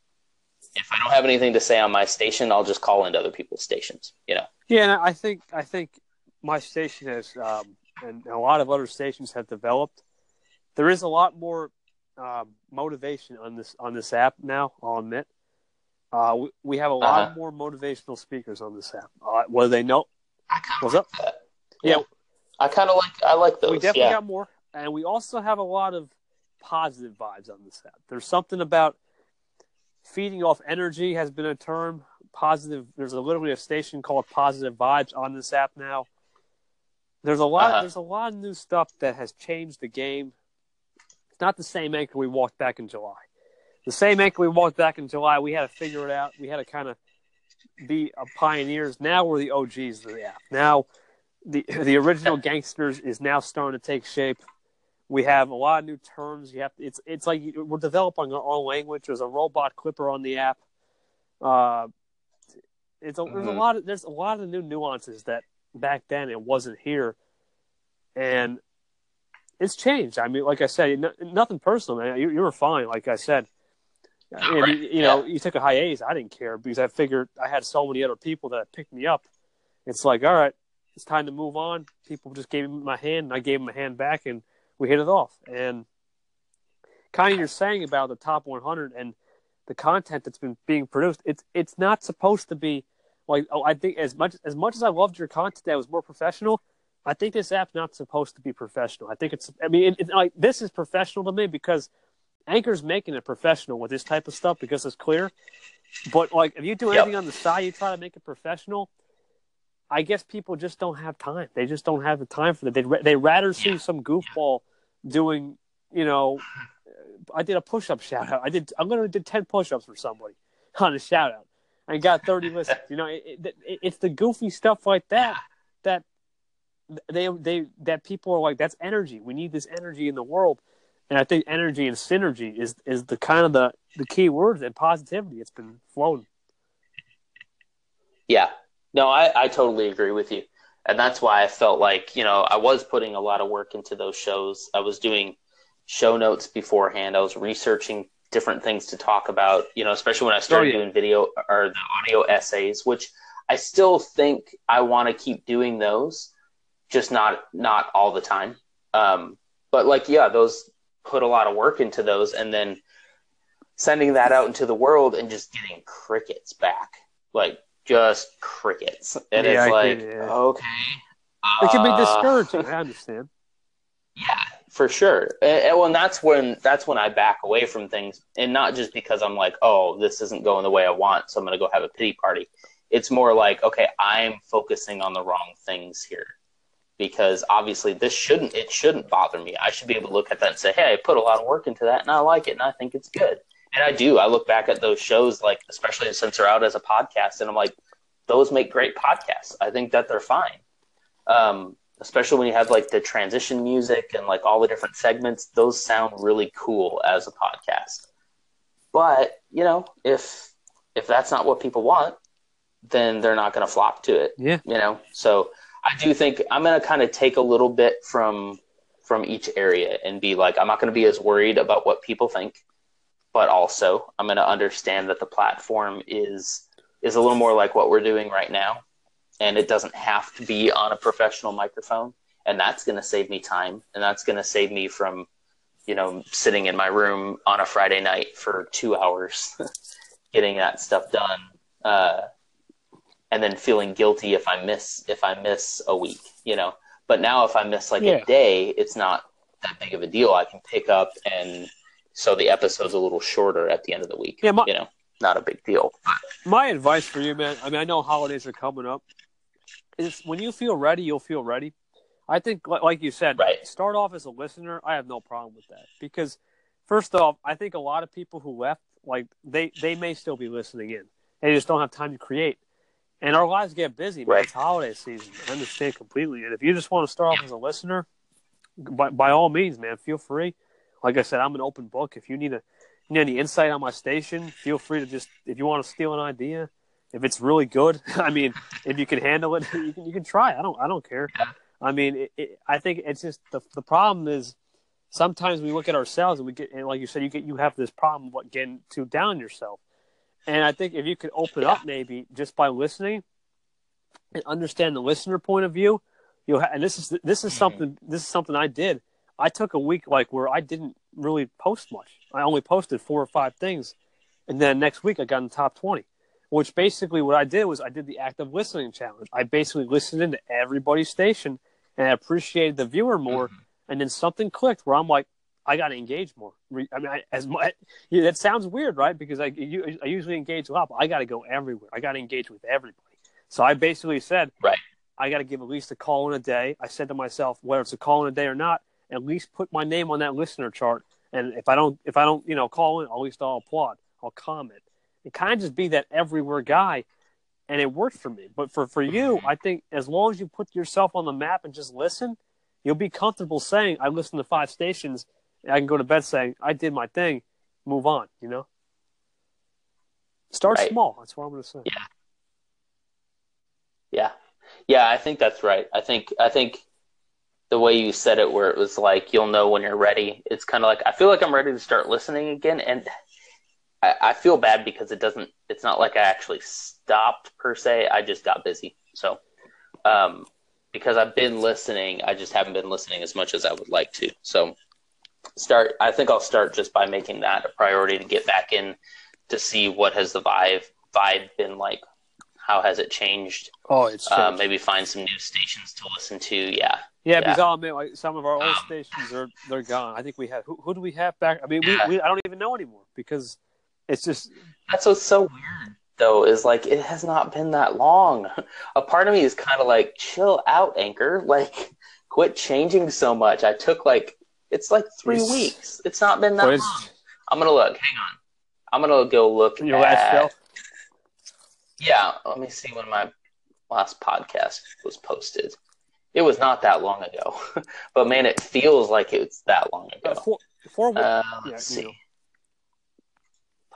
if I don't have anything to say on my station, I'll just call into other people's stations, you know? Yeah, and I think I think my station has, um, and a lot of other stations have developed. There is a lot more um, motivation on this on this app now. I'll admit, uh, we, we have a lot Uh-huh. more motivational speakers on this app. Uh, whether they know, I kind what's of up? like that. Yeah. Yeah. I kind of like, I like those. we definitely yeah. got more, and we also have a lot of positive vibes on this app. There's something about feeding off energy has been a term. Positive. There's a literally a station called Positive Vibes on this app now. There's a lot. Uh-huh. There's a lot of new stuff that has changed the game. It's not the same anchor we walked back in July. The same anchor we walked back in July. We had to figure it out. We had to kind of be pioneers. Now we're the OGs of the app. Now the the original gangsters is now starting to take shape. We have a lot of new terms. You have to, it's it's like we're developing our own language. There's a robot clipper on the app. Uh, it's a, there's a Mhm. lot of there's a lot of new nuances that back then it wasn't here, and it's changed. I mean, like I said, no, nothing personal, man. You, you were fine, like I said. And, right. you, you know, you took a hiatus. I didn't care because I figured I had so many other people that picked me up. It's like, all right, it's time to move on. People just gave me my hand, and I gave them a hand back, and we hit it off. And kind of you're saying about the top 100, and the content that's been being produced. It's it's not supposed to be like oh, I think as much as much as I loved your content that was more professional. I think this app's not supposed to be professional. I think it's. I mean, it, it, like this is professional to me because Anchor's making it professional with this type of stuff because it's clear. But like, if you do anything yep. on the side, you try to make it professional. I guess people just don't have time. They just don't have the time for that. They they rather see yeah. some goofball doing, you know, I did a push up shout out. I did. I'm gonna do ten push ups for somebody on a shout out. I got thirty listens. You know, it, it, it's the goofy stuff like that that they they that people are like. That's energy. We need this energy in the world, and I think energy and synergy is is the kind of the the key words and positivity. It's been flowing. Yeah, no, I I totally agree with you, and that's why I felt like you know I was putting a lot of work into those shows. I was doing show notes beforehand. I was researching different things to talk about, you know, especially when I started oh, yeah. doing video or the audio essays, which I still think I want to keep doing those, just not not all the time. Um, but like, yeah, those put a lot of work into those, and then sending that out into the world and just getting crickets back, like just crickets, and yeah, it's I like, yeah. okay, it can be uh, discouraging. I understand. Yeah, for sure. And, well, and that's when that's when I back away from things, and not just because I'm like, oh, this isn't going the way I want, so I'm going to go have a pity party. It's more like, okay, I'm focusing on the wrong things here, because obviously this shouldn't it shouldn't bother me. I should be able to look at that and say, hey, I put a lot of work into that, and I like it, and I think it's good. And I do. I look back at those shows, like especially since they're out as a podcast, and I'm like, those make great podcasts. I think that they're fine. Um, especially when you have like the transition music and like all the different segments those sound really cool as a podcast but you know if if that's not what people want then they're not going to flock to it yeah you know so i do think i'm going to kind of take a little bit from from each area and be like i'm not going to be as worried about what people think but also i'm going to understand that the platform is is a little more like what we're doing right now. And it doesn't have to be on a professional microphone. And that's going to save me time. And that's going to save me from you know sitting in my room on a friday night for two hours getting that stuff done. Uh, and then feeling guilty if i miss if i miss a week you know but now if i miss like yeah. a day it's not that big of a deal i can pick up and so the episode's a little shorter at the end of the week yeah my, you know not a big deal my advice for you man i mean i know holidays are coming up is when you feel ready, you'll feel ready. I think, like you said, right. start off as a listener. I have no problem with that because, first off, I think a lot of people who left, like they they may still be listening in. They just don't have time to create, and our lives get busy. Man. Right. It's holiday season. I understand completely. And if you just want to start off as a listener, by by all means, man, feel free. Like I said, I'm an open book. If you need a need any insight on my station, feel free to just if you want to steal an idea, if it's really good, I mean, if you can handle it, you can you can try. I don't I don't care. I mean, it, it, I think it's just the the problem is sometimes we look at ourselves and we get and like you said, you get you have this problem what getting too down yourself. And I think if you could open up maybe just by listening and understand the listener point of view, you and this is this is something this is something I did. I took a week like where I didn't really post much. I only posted four or five things, and then next week I got in the top twenty which basically what I did was I did the active listening challenge. I basically listened into everybody's station and I appreciated the viewer more. Mm-hmm. And then something clicked where I'm like, I got to engage more. I mean, I, as much yeah, that sounds weird, right? Because I, you, I usually engage a lot, but I got to go everywhere. I got to engage with everybody. So I basically said, right, I got to give at least a call in a day. I said to myself, whether it's a call in a day or not, at least put my name on that listener chart. And if I don't, if I don't, you know, call in, at least I'll applaud. I'll comment and kind of just be that everywhere guy. And it worked for me. But for, for you, mm-hmm. I think as long as you put yourself on the map and just listen, you'll be comfortable saying, I listened to five stations. I can go to bed saying, I did my thing, move on, you know? Start right. small. That's what I'm going to say. Yeah. Yeah. Yeah, I think that's right. I think, I think the way you said it, where it was like, you'll know when you're ready. It's kind of like, I feel like I'm ready to start listening again. And I, I feel bad because it doesn't. It's not like I actually stopped per se. I just got busy. So, um, because I've been listening, I just haven't been listening as much as I would like to. So, start. I think I'll start just by making that a priority to get back in to see what has the vibe vibe been like. How has it changed? Oh, it's Uh, maybe find some new stations to listen to. Yeah, yeah, because. I mean, like some of our old Um, stations are they're gone. I think we have who, who do we have back? I mean, Yeah. we, we I don't even know anymore because it's just that's what's so weird though. Is like it has not been that long. A part of me is kind of like, chill out, Anchor. Like, quit changing so much. I took like it's like three It's- weeks. It's not been that long. I'm gonna look. Hang on. I'm gonna go look your at. last show. Yeah, let me see when my last podcast was posted. It was not that long ago, but man, it feels like it's that long Uh, ago. four, four weeks. Uh, yeah, let's you see. know.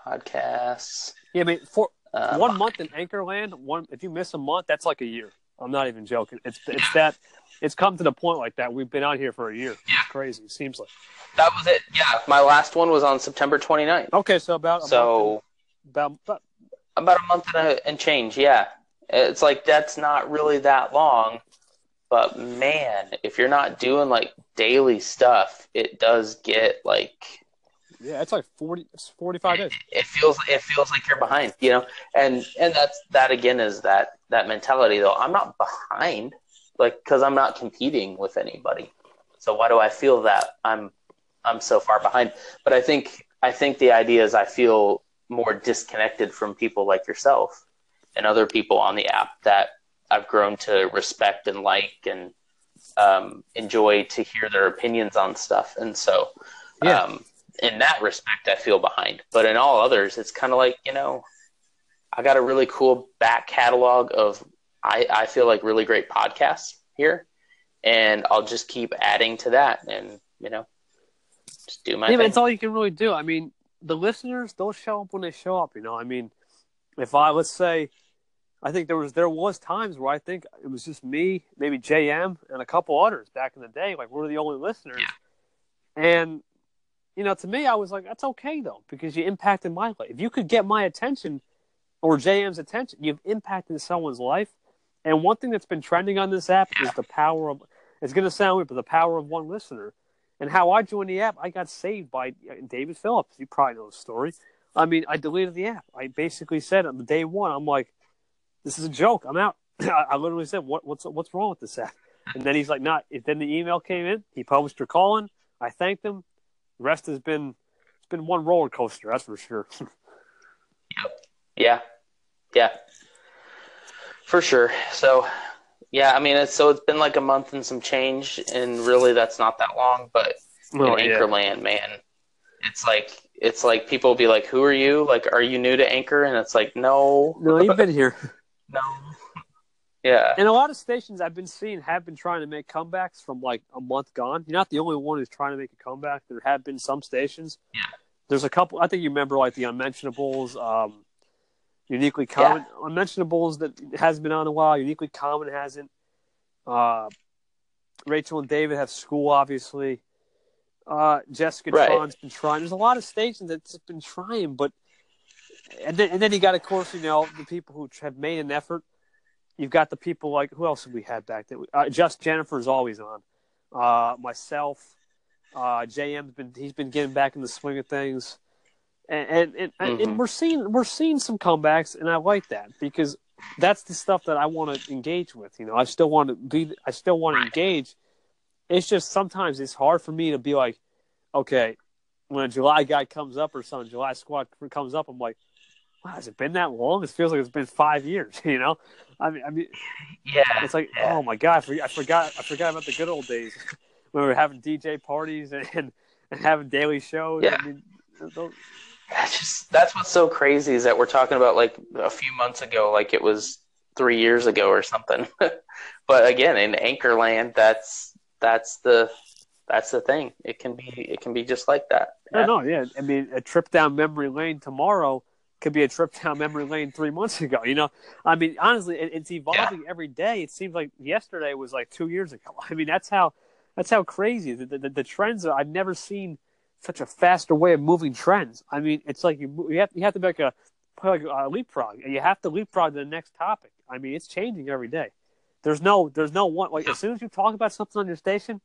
Podcasts. yeah, I mean, for Um, one month in Anchorland, one if you miss a month, that's like a year. I'm not even joking. It's it's that it's come to the point like that. We've been out here for a year. Yeah. It's crazy. It seems like. That was it. Yeah, my last one was on September 29th. Okay, so about a So month and- about, about about a month and, a, and change. Yeah, it's like that's not really that long, but man, if you're not doing like daily stuff, it does get like yeah, it's like 40, it's 45 days. it feels it feels like you're behind, you know. And and that's that again is that that mentality though. I'm not behind, like because I'm not competing with anybody. So why do I feel that I'm I'm so far behind? But I think I think the idea is I feel more disconnected from people like yourself and other people on the app that I've grown to respect and like and um, enjoy to hear their opinions on stuff. And so, Yeah. um, in that respect, I feel behind. But in all others, it's kind of like you know, I got a really cool back catalog of I, I feel like really great podcasts here, and I'll just keep adding to that, and you know, just do my yeah, but thing. it's all you can really do. I mean, the listeners they'll show up when they show up. You know, I mean, if I let's say, I think there was there was times where I think it was just me, maybe JM, and a couple others back in the day. Like we're the only listeners, and you know, to me, I was like, that's okay though because you impacted my life. If you could get my attention or JM's attention, you've impacted someone's life. And one thing that's been trending on this app is the power of. It's going to sound weird, but the power of one listener. And how I joined the app, I got saved by David Phillips. You probably know the story. I mean, I deleted the app. I basically said on the day one, I'm like, "This is a joke. I'm out." I, literally said, "What, "What's what's wrong with this app?" And then he's like, "Not." Then the email came in. He published your calling. I thanked him. The rest has been it's been one roller coaster. That's for sure. Yeah, yeah, for sure. So, yeah, I mean, it's, so it's been like a month and some change, and really, that's not that long. But Oh, in yeah. Anchorland, man, it's like it's like people will be like, "Who are you? Like, are you new to Anchor?" And it's like, "No, No, you've been here. no." Yeah, And a lot of stations I've been seeing have been trying to make comebacks from like a month gone. You're not the only one who's trying to make a comeback. There have been some stations. Yeah. There's a couple. I think you remember like the Unmentionables, um, Uniquely Common. Unmentionables that hasn't been on in a while. Uniquely Common hasn't. Uh, Rachel and David have school, obviously. Uh, Jessica Right. Tron's been trying. There's a lot of stations that's been trying, but and then and then you got, of course, you know, the people who have made an effort. You've got the people like who else have we had back there? Uh, Just Jennifer's always on. Uh, myself, uh, JM's been he's been getting back in the swing of things, and and and, Mhm. and we're seeing we're seeing some comebacks, and I like that because that's the stuff that I want to engage with. You know, I still want to be, I still want to engage. It's just sometimes it's hard for me to be like, okay, when a July guy comes up or some July squad comes up, I'm like, wow, has it been that long? It feels like it's been five years. You know, I mean, I mean, yeah, it's like, yeah. oh my god, I forgot, I forgot, about the good old days when we were having DJ parties and and, and having daily shows. Yeah. I mean, those, That's just that's what's so crazy is that we're talking about like a few months ago, like it was three years ago or something. but again, in Anchorland, that's that's the that's the thing. It can be it can be just like that. No, no, yeah. I mean, a trip down memory lane tomorrow could be a trip down memory lane three months ago. You know, I mean, honestly, it, it's evolving every day. It seems like yesterday was like two years ago. I mean, that's how that's how crazy the the, the trends are. I've never seen such a faster way of moving trends. I mean, it's like you you have you have to make a like a leapfrog, and you have to leapfrog to the next topic. I mean, it's changing every day. There's no there's no one like as soon as you talk about something on your station,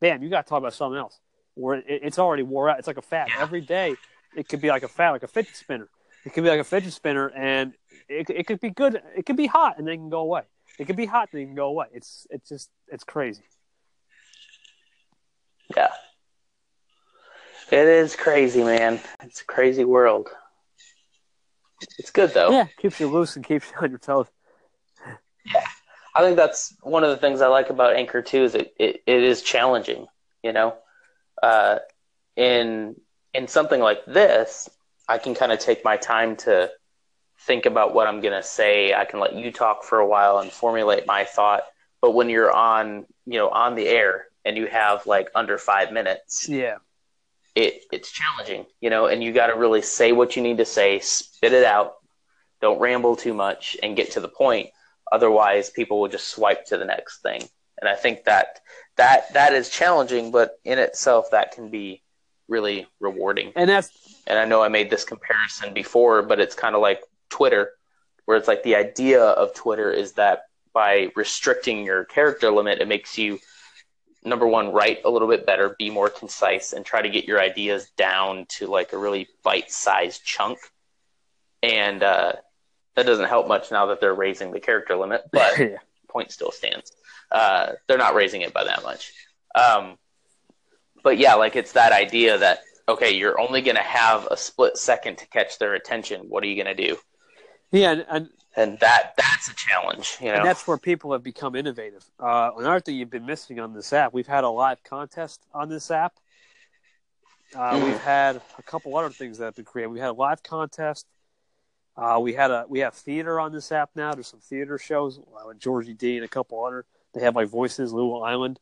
bam, you got to talk about something else. Where it, it's already wore out. It's like a fad. Every day, it could be like a fad, like a fidget spinner. It could be like a fidget spinner, and it it could be good. It could be hot, and then it can go away. It could be hot, and then it can go away. It's it's just it's crazy. Yeah. It is crazy, man. It's a crazy world. It's good though. Yeah, keeps you loose and keeps you on your toes. Yeah. I think that's one of the things I like about Anchor too is it, it, it is challenging, you know. Uh, in in something like this, I can kind of take my time to think about what I'm gonna say. I can let you talk for a while and formulate my thought. But when you're on, you know, on the air and you have like under five minutes, Yeah, it it's challenging, you know, and you got to really say what you need to say, spit it out, don't ramble too much, and get to the point. Otherwise, people will just swipe to the next thing. And I think that that that is challenging, but in itself, that can be really rewarding. and that's And I know I made this comparison before, but it's kind of like Twitter, where it's like the idea of Twitter is that by restricting your character limit, it makes you number one write a little bit better, be more concise, and try to get your ideas down to like a really bite-sized chunk. And uh, that doesn't help much now that they're raising the character limit, but yeah. point still stands. Uh, they're not raising it by that much. Um, but yeah, like it's that idea that okay, you're only going to have a split second to catch their attention. What are you going to do? yeah, and, and And that that's a challenge, you know. And that's where people have become innovative. Uh, another thing you've been missing on this app, we've had a live contest on this app. Uh, Mhm. We've had a couple other things that have been created. We had a live contest. Uh, we had a we have theater on this app now. There's some theater shows uh, with Georgie D and a couple other. They have like voices, Little Island.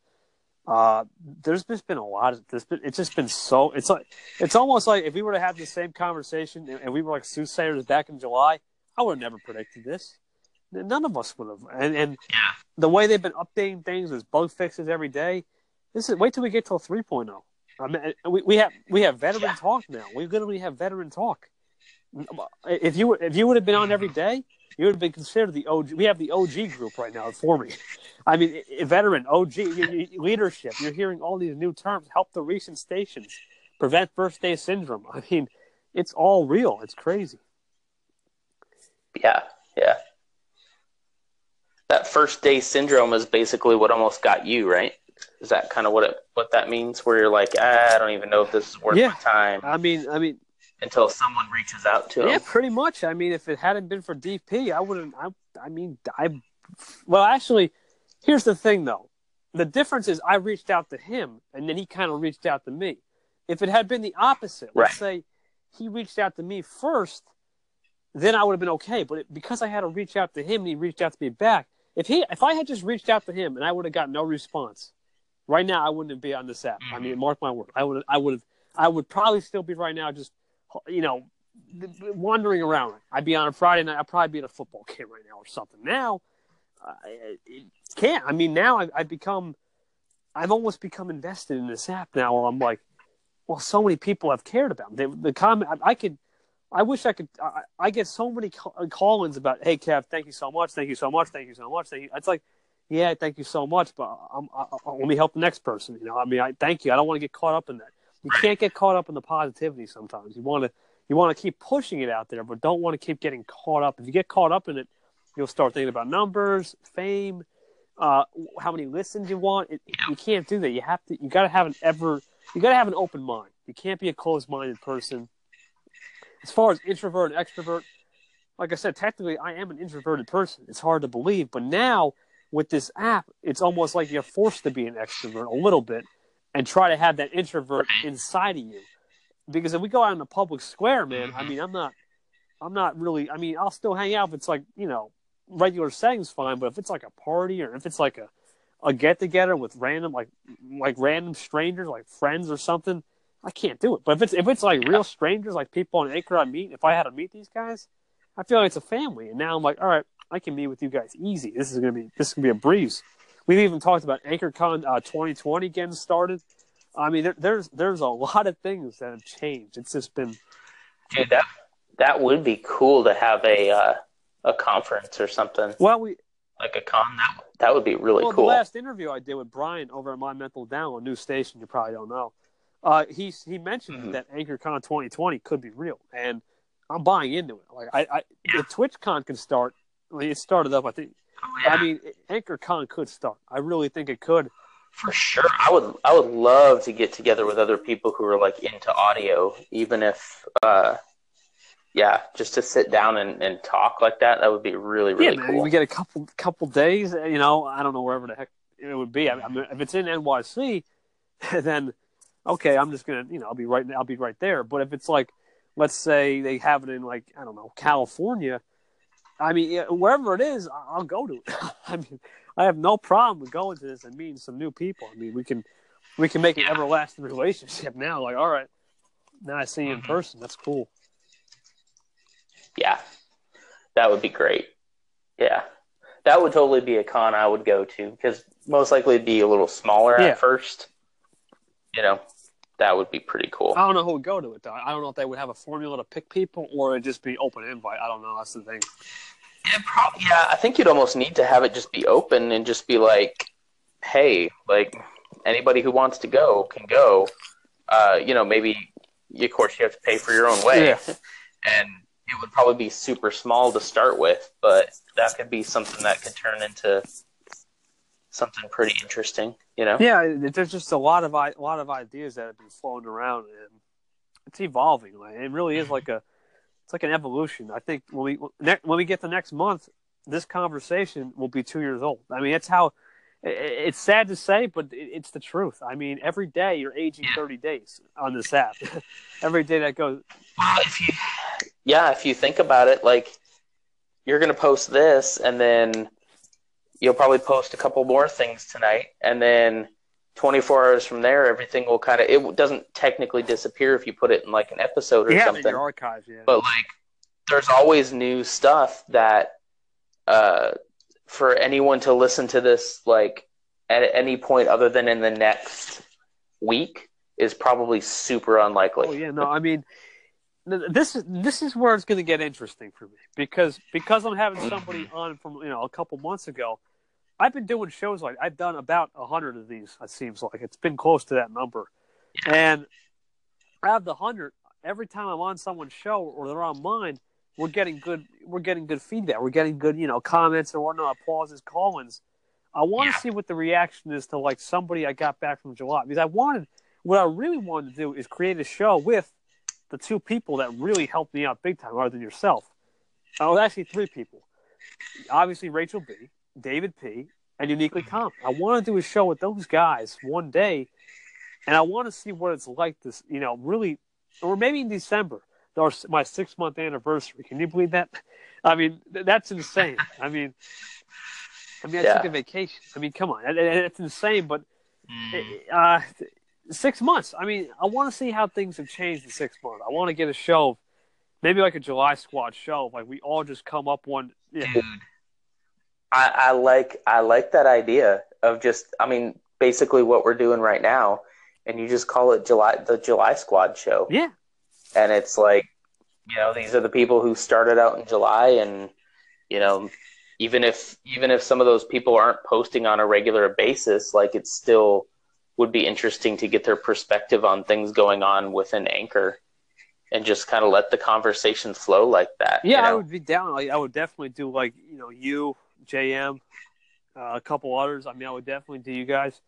Uh, there's just been a lot of this. It's just been so. It's like it's almost like if we were to have the same conversation and, and we were like soothsayers back in July, I would have never predicted this. None of us would have. And and Yeah. the way they've been updating things with bug fixes every day. This is wait till we get till 3.0. I mean, uh, we, we have we have veteran Yeah. talk now. We're going literally have veteran talk. If you if you would have been on every day, you would have been considered the OG. We have the OG group right now for me. I mean, veteran, OG, you- you- leadership. You're hearing all these new terms. Help the recent stations. Prevent first day syndrome. I mean, it's all real. It's crazy. Yeah, yeah. That first day syndrome is basically what almost got you, right? Is that kind of what it what that means? Where you're like, ah, I don't even know if this is worth Yeah. my time I mean, I mean, until someone reaches out to them. Yeah, pretty much. I mean, if it hadn't been for DP, I wouldn't. I, I mean, I. Well, actually, here's the thing, though. The difference is I reached out to him, and then he kind of reached out to me. If it had been the opposite, let's say he reached out to me first, then I would have been okay. But it, because I had to reach out to him, and he reached out to me back. If he, if I had just reached out to him and I would have got no response, right now I wouldn't be on this app. I mean, mark my word, I would, I would have, I would probably still be right now just you know, wandering around. I'd be on a Friday night. I'd probably be at a football game right now or something. Now, uh, it can't. I mean, now I've, I've become, I've almost become invested in this app now, where I'm like, well, so many people have cared about. They, the comment, I, I could, I wish I could. I, I get so many ca- call-ins about, hey, Kev, thank you so much, thank you so much, thank you so much. Thank you. It's like, yeah, thank you so much, but I'm, I, I, let me help the next person. You know, I mean, I thank you. I don't want to get caught up in that. You can't get caught up in the positivity sometimes. You want to you want to keep pushing it out there, but don't want to keep getting caught up. If you get caught up in it, you'll start thinking about numbers, fame, uh, how many listens you want. It, you can't do that. You have to. You got to have an ever. You got to have an open mind. You can't be a closed-minded person. As far as introvert and extrovert, like I said, technically I am an introverted person. It's hard to believe, but now with this app, it's almost like you're forced to be an extrovert a little bit and try to have that introvert inside of you. Because if we go out in the public square, man, I mm-hmm. mean, I'm not, I'm not really. I mean, I'll still hang out if it's like you know, regular settings fine. But if it's like a party or if it's like a, a get together with random like, like random strangers, like friends or something, I can't do it. But if it's if it's like real strangers, like people on Anchor I meet, if I had to meet these guys, I feel like it's a family. And now I'm like, all right, I can meet with you guys easy. This is gonna be this is gonna be a breeze. We've even talked about AnchorCon uh, 2020 getting started. I mean, there, there's there's a lot of things that have changed. It's just been Dude, that that would be cool to have a uh, a conference or something well, we like a con. That that would be really well cool. the last interview I did with Brian over at My Mental Down, a new station you probably don't know. Uh, he he mentioned Mhm. that AnchorCon 2020 could be real, and I'm buying into it. Like I, I yeah. if TwitchCon can start, I mean, it started up. I think. Oh, yeah. I mean, AnchorCon could start. I really think it could. For sure, I would. I would love to get together with other people who are like into audio, even if, uh, yeah, just to sit down and, and talk like that. That would be really really yeah, cool. We get a couple couple days. You know, I don't know wherever the heck it would be. I mean, if it's in NYC, then okay, I'm just gonna, you know, I'll be right, I'll be right there. But if it's like, let's say they have it in like, I don't know, California, I mean, wherever it is, I'll go to it. I mean, I have no problem with going to this and meeting some new people. I mean, we can, we can make an everlasting relationship now. Like, all right, now I see you in mm-hmm. person. That's cool. Yeah, that would be great. Yeah, that would totally be a con I would go to because most likely it'd be a little smaller yeah. at first. You know, that would be pretty cool. I don't know who would go to it though. I don't know if they would have a formula to pick people or it'd just be open invite. I don't know. That's the thing. Yeah, probably. Yeah, I think you'd almost need to have it just be open and just be like, hey, like anybody who wants to go can go. Uh, you know, maybe of course you have to pay for your own way, yeah. and it would probably be super small to start with, but that could be something that could turn into something pretty interesting, you know? Yeah, there's just a lot of a lot of ideas that have been floating around, and it's evolving. Like, it really is like a it's like an evolution. I think when we when we get to next month, this conversation will be two years old. I mean, that's how. It's sad to say, but it's the truth. I mean, every day you're aging 30 days on this app. every day that goes. Well, if you, yeah, if you think about it, like you're going to post this, and then you'll probably post a couple more things tonight, and then 24 hours from there, everything will kind of. It doesn't technically disappear if you put it in like an episode or yeah, something. your archives, yeah. But like, there's always new stuff that, uh, for anyone to listen to this like at any point other than in the next week is probably super unlikely. Oh yeah, no, I mean this is this is where it's going to get interesting for me because because I'm having somebody on from you know a couple months ago. I've been doing shows like I've done about a hundred of these. It seems like it's been close to that number, and out of the hundred, every time I'm on someone's show or they're on mine, we're getting good. We're getting good feedback. We're getting good, you know, comments and whatnot, applauses, call-ins. I want yeah. to see what the reaction is to like somebody I got back from July because I wanted what I really wanted to do is create a show with the two people that really helped me out big time, other than yourself. Oh, actually, three people. Obviously, Rachel B, David P, and Uniquely Comp. I want to do a show with those guys one day, and I want to see what it's like. This, you know, really, or maybe in December, our, my six month anniversary. Can you believe that? I mean, that's insane. I mean, I mean, I yeah. took a vacation. I mean, come on, it's insane. But mm. uh, six months. I mean, I want to see how things have changed in six months. I want to get a show, maybe like a July Squad show, like we all just come up one. Yeah. Dude, I, I like I like that idea of just. I mean, basically what we're doing right now, and you just call it July the July Squad show. Yeah, and it's like, you know, these are the people who started out in July, and you know, even if even if some of those people aren't posting on a regular basis, like it's still would be interesting to get their perspective on things going on within Anchor and just kind of let the conversation flow like that. Yeah, you know? I would be down. Like, I would definitely do like you know you, JM, uh, a couple others. I mean, I would definitely do you guys,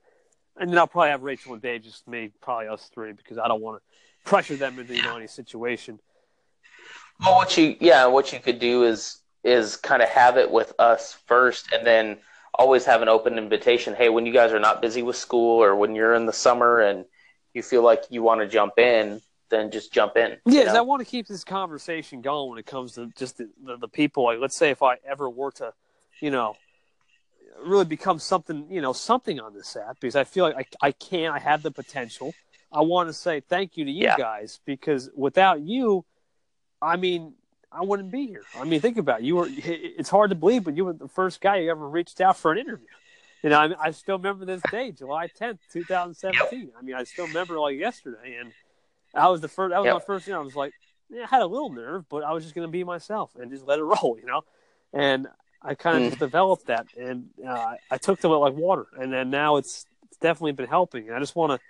and then I'll probably have Rachel and Dave, just me, probably us three, because I don't want to pressure them into you know any situation. Well, what you yeah, what you could do is is kind of have it with us first, and then always have an open invitation. Hey, when you guys are not busy with school or when you're in the summer and you feel like you want to jump in, then just jump in. Yes, know? I want to keep this conversation going when it comes to just the, the, the, people. Like, let's say if I ever were to, you know, really become something, you know, something on this app because I feel like I, I can, I have the potential. I want to say thank you to you yeah. guys because without you, I mean, I wouldn't be here. I mean, think about it. you were. It's hard to believe, but you were the first guy who ever reached out for an interview. You know, I, I still remember this day, July tenth, two thousand seventeen. I mean, I still remember like yesterday, and I was the first. That was yep. my first. You know, I was like, yeah, I had a little nerve, but I was just going to be myself and just let it roll. You know, and I kind of mm. just developed that, and uh, I took to it like water, and then now it's it's definitely been helping. And I just want to,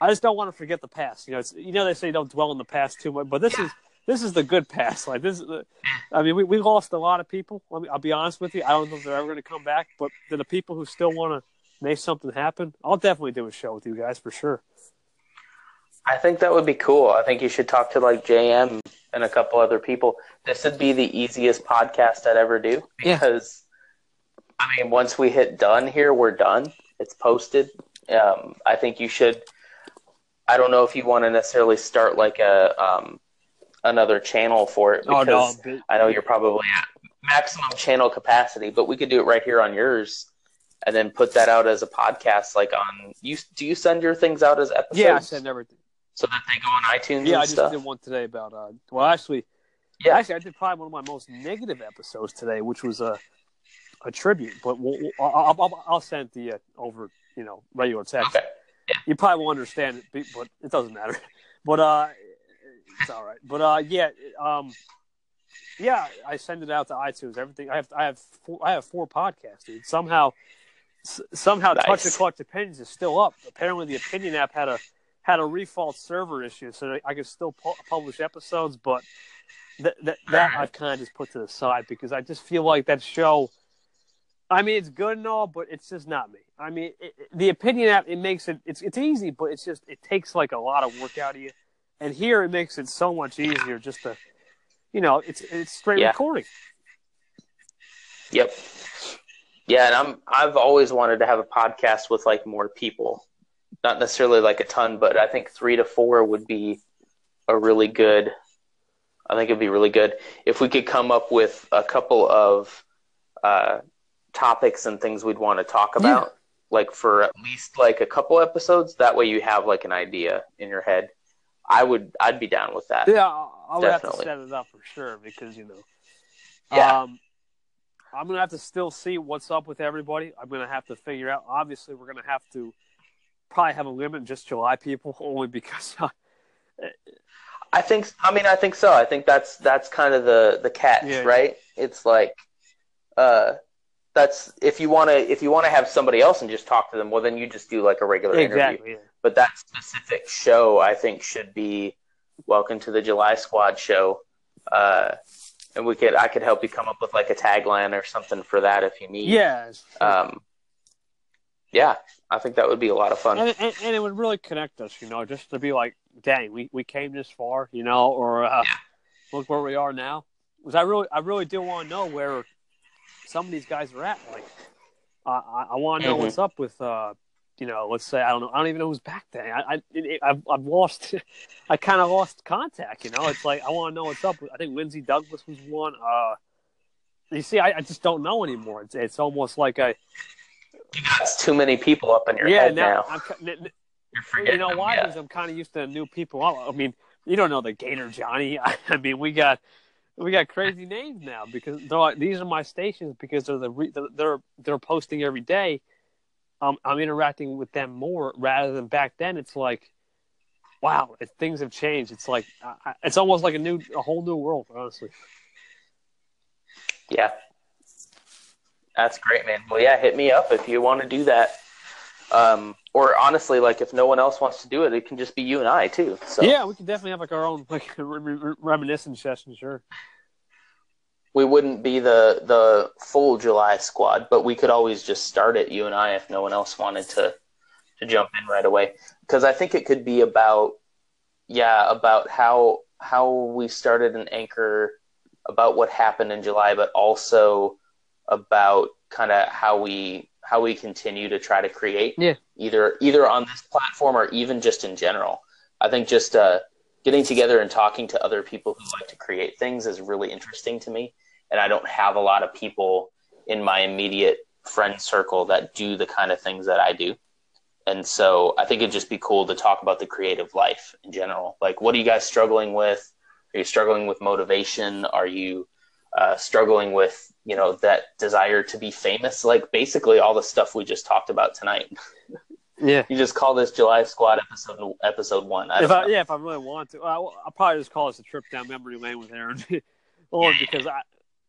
I just don't want to forget the past. You know, it's you know they say don't dwell in the past too much, but this yeah. is this is the good past. Like this is the, I mean, we, we lost a lot of people. Let me, I'll be honest with you. I don't know if they're ever going to come back, but to the people who still want to make something happen, I'll definitely do a show with you guys for sure. I think that would be cool. I think you should talk to like JM and a couple other people. This would be the easiest podcast I'd ever do because, yeah. I mean, once we hit done here, we're done. It's posted. Um, I think you should. I don't know if you want to necessarily start like a um, another channel for it because oh, no, I know you're probably at maximum channel capacity, but we could do it right here on yours and then put that out as a podcast like on you do you send your things out as episodes? Yeah, I send everything so that they go on iTunes. Yeah, I just did one today about. Uh, well, actually, yeah, actually, I did probably one of my most negative episodes today, which was a a tribute. But we'll, I'll, I'll, I'll, send the uh, over, you know, regular text. Okay. Yeah. You probably won't understand it, but it doesn't matter. But uh, it's all right. But uh, yeah, um, yeah, I send it out to iTunes. Everything I have, I have, four, I have four podcasts, dude. Somehow, somehow, nice. Touch the Clutch Opinions is still up. Apparently, the Opinion app had a had a refault server issue, so I could still pu- publish episodes, but that that, that I've kind of just put to the side because I just feel like that show. I mean, it's good and all, but it's just not me. I mean, it, it, the opinion app it makes it it's it's easy, but it's just it takes like a lot of work out of you. And here it makes it so much easier just to, you know, it's it's straight yeah. recording. Yep. Yeah, and I'm I've always wanted to have a podcast with like more people not necessarily like a ton, but I think three to four would be a really good. I think it'd be really good if we could come up with a couple of uh, topics and things we'd want to talk about, yeah. like for at least like a couple episodes. That way, you have like an idea in your head. I would, I'd be down with that. Yeah, I would Definitely. have to set it up for sure because you know, yeah. Um, I'm gonna have to still see what's up with everybody. I'm gonna have to figure out. Obviously, we're gonna have to probably have a limit just July people only because. I think. I mean, I think so. I think that's that's kind of the the catch, yeah, right? Yeah. It's like, uh, that's if you want to if you want to have somebody else and just talk to them, well, then you just do like a regular exactly, interview. Yeah. But that specific show, I think, should be Welcome to the July Squad show. Uh, and we could I could help you come up with like a tagline or something for that if you need. Yeah. Um, yeah, I think that would be a lot of fun. And, and, and, it would really connect us, you know, just to be like, dang, we, we came this far, you know, or uh, yeah. look where we are now. Because I really, I really do want to know where some of these guys are at. Like, uh, I, I want to know mm-hmm. what's up with, uh, you know, let's say I don't know, I don't even know who's back then. I, I it, I've, I've lost, I kind of lost contact. You know, it's like I want to know what's up. I think Lindsey Douglas was one. Uh, you see, I, I just don't know anymore. It's, it's almost like I you got too many people up in your yeah, head now. now. You're forgetting you know why? Because I'm kind of used to new people. I mean, you don't know the Gator Johnny. I mean, we got we got crazy names now because like, these are my stations because they're the they're they're posting every day. Um, I'm interacting with them more rather than back then. It's like, wow, it, things have changed. It's like I, it's almost like a new a whole new world, honestly. Yeah, that's great, man. Well, yeah, hit me up if you want to do that. Um, or honestly, like if no one else wants to do it, it can just be you and I too. So yeah, we can definitely have like our own like reminiscence session, sure. We wouldn't be the the full July squad, but we could always just start it, you and I, if no one else wanted to to jump in right away. Because I think it could be about yeah about how how we started an anchor about what happened in July, but also about kind of how we how we continue to try to create yeah. either either on this platform or even just in general. I think just uh, getting together and talking to other people who like to create things is really interesting to me. And i don't have a lot of people in my immediate friend circle that do the kind of things that i do. And so i think it'd just be cool to talk about the creative life in general. Like what are you guys struggling with? Are you struggling with motivation? Are you uh, struggling with you know that desire to be famous like basically all the stuff we just talked about tonight. Yeah. You just call this july squad episode episode one. I if I, yeah if i really want to. I'll, I'll, probably just call this a trip down memory lane with aaron. Or because i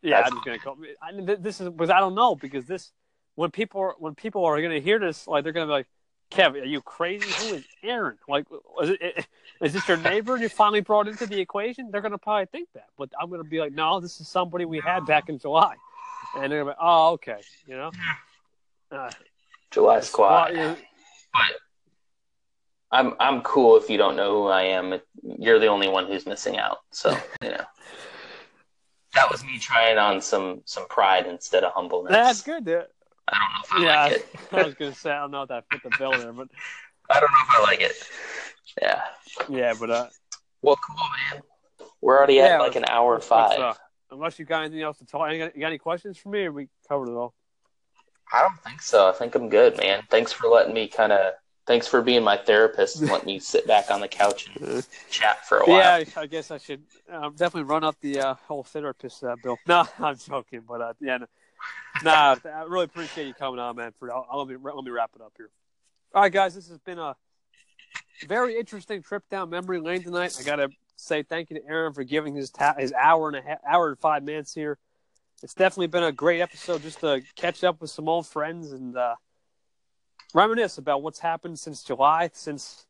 yeah That's i'm just gonna call I, this is because i don't know because this when people are when people are gonna hear this like they're gonna be like Kevin, are you crazy? Who is Aaron? Like, is, it, is this your neighbor you finally brought into the equation? They're going to probably think that. But I'm going to be like, no, this is somebody we had back in July. And they're going to be, like, oh, okay. You know? Uh, July squad. well, you- But I'm I'm cool if you don't know who I am. You're the only one who's missing out. So you know. That was me trying on some some pride instead of humbleness. that's good. I don't know if I Yeah, like it. I was to say, I don't know if that fit the bill there. But I don't know if I like it. Yeah. yeah, but uh, Well, cool, man. We're already at like an hour five. uh, unless you got anything else to talk, you got, you got any questions for me? Or we covered it all. I don't think so. I think I'm good, man. Thanks for letting me kind of. Thanks for being my therapist and letting me sit back on the couch and chat for a while. Yeah, I- I guess I should um, definitely run up the uh, whole therapist uh, bill. No, I'm joking, but uh, yeah, no, nah, I really appreciate you coming on, man. For I'll, I'll let me let me wrap it up here. All right, guys, this has been a very interesting trip down memory lane tonight. I gotta say thank you to Aaron for giving his ta- his hour and a half, hour and five minutes here. It's definitely been a great episode just to catch up with some old friends and uh, reminisce about what's happened since July, since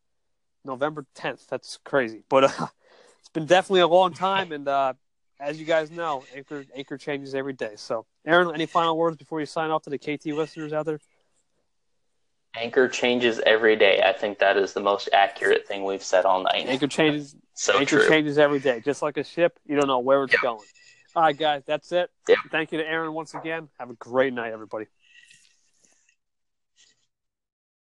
November 10th. That's crazy, but uh, it's been definitely a long time. And uh, as you guys know, Anchor Anchor changes every day. So, Aaron, any final words before you sign off to the KT listeners out there? Anchor changes every day. I think that is the most accurate thing we've said all night. Anchor changes. so Anchor true. changes every day, just like a ship. You don't know where it's Yep. going. All right, guys, that's it. Yep. Thank you to Aaron once again. Have a great night, everybody.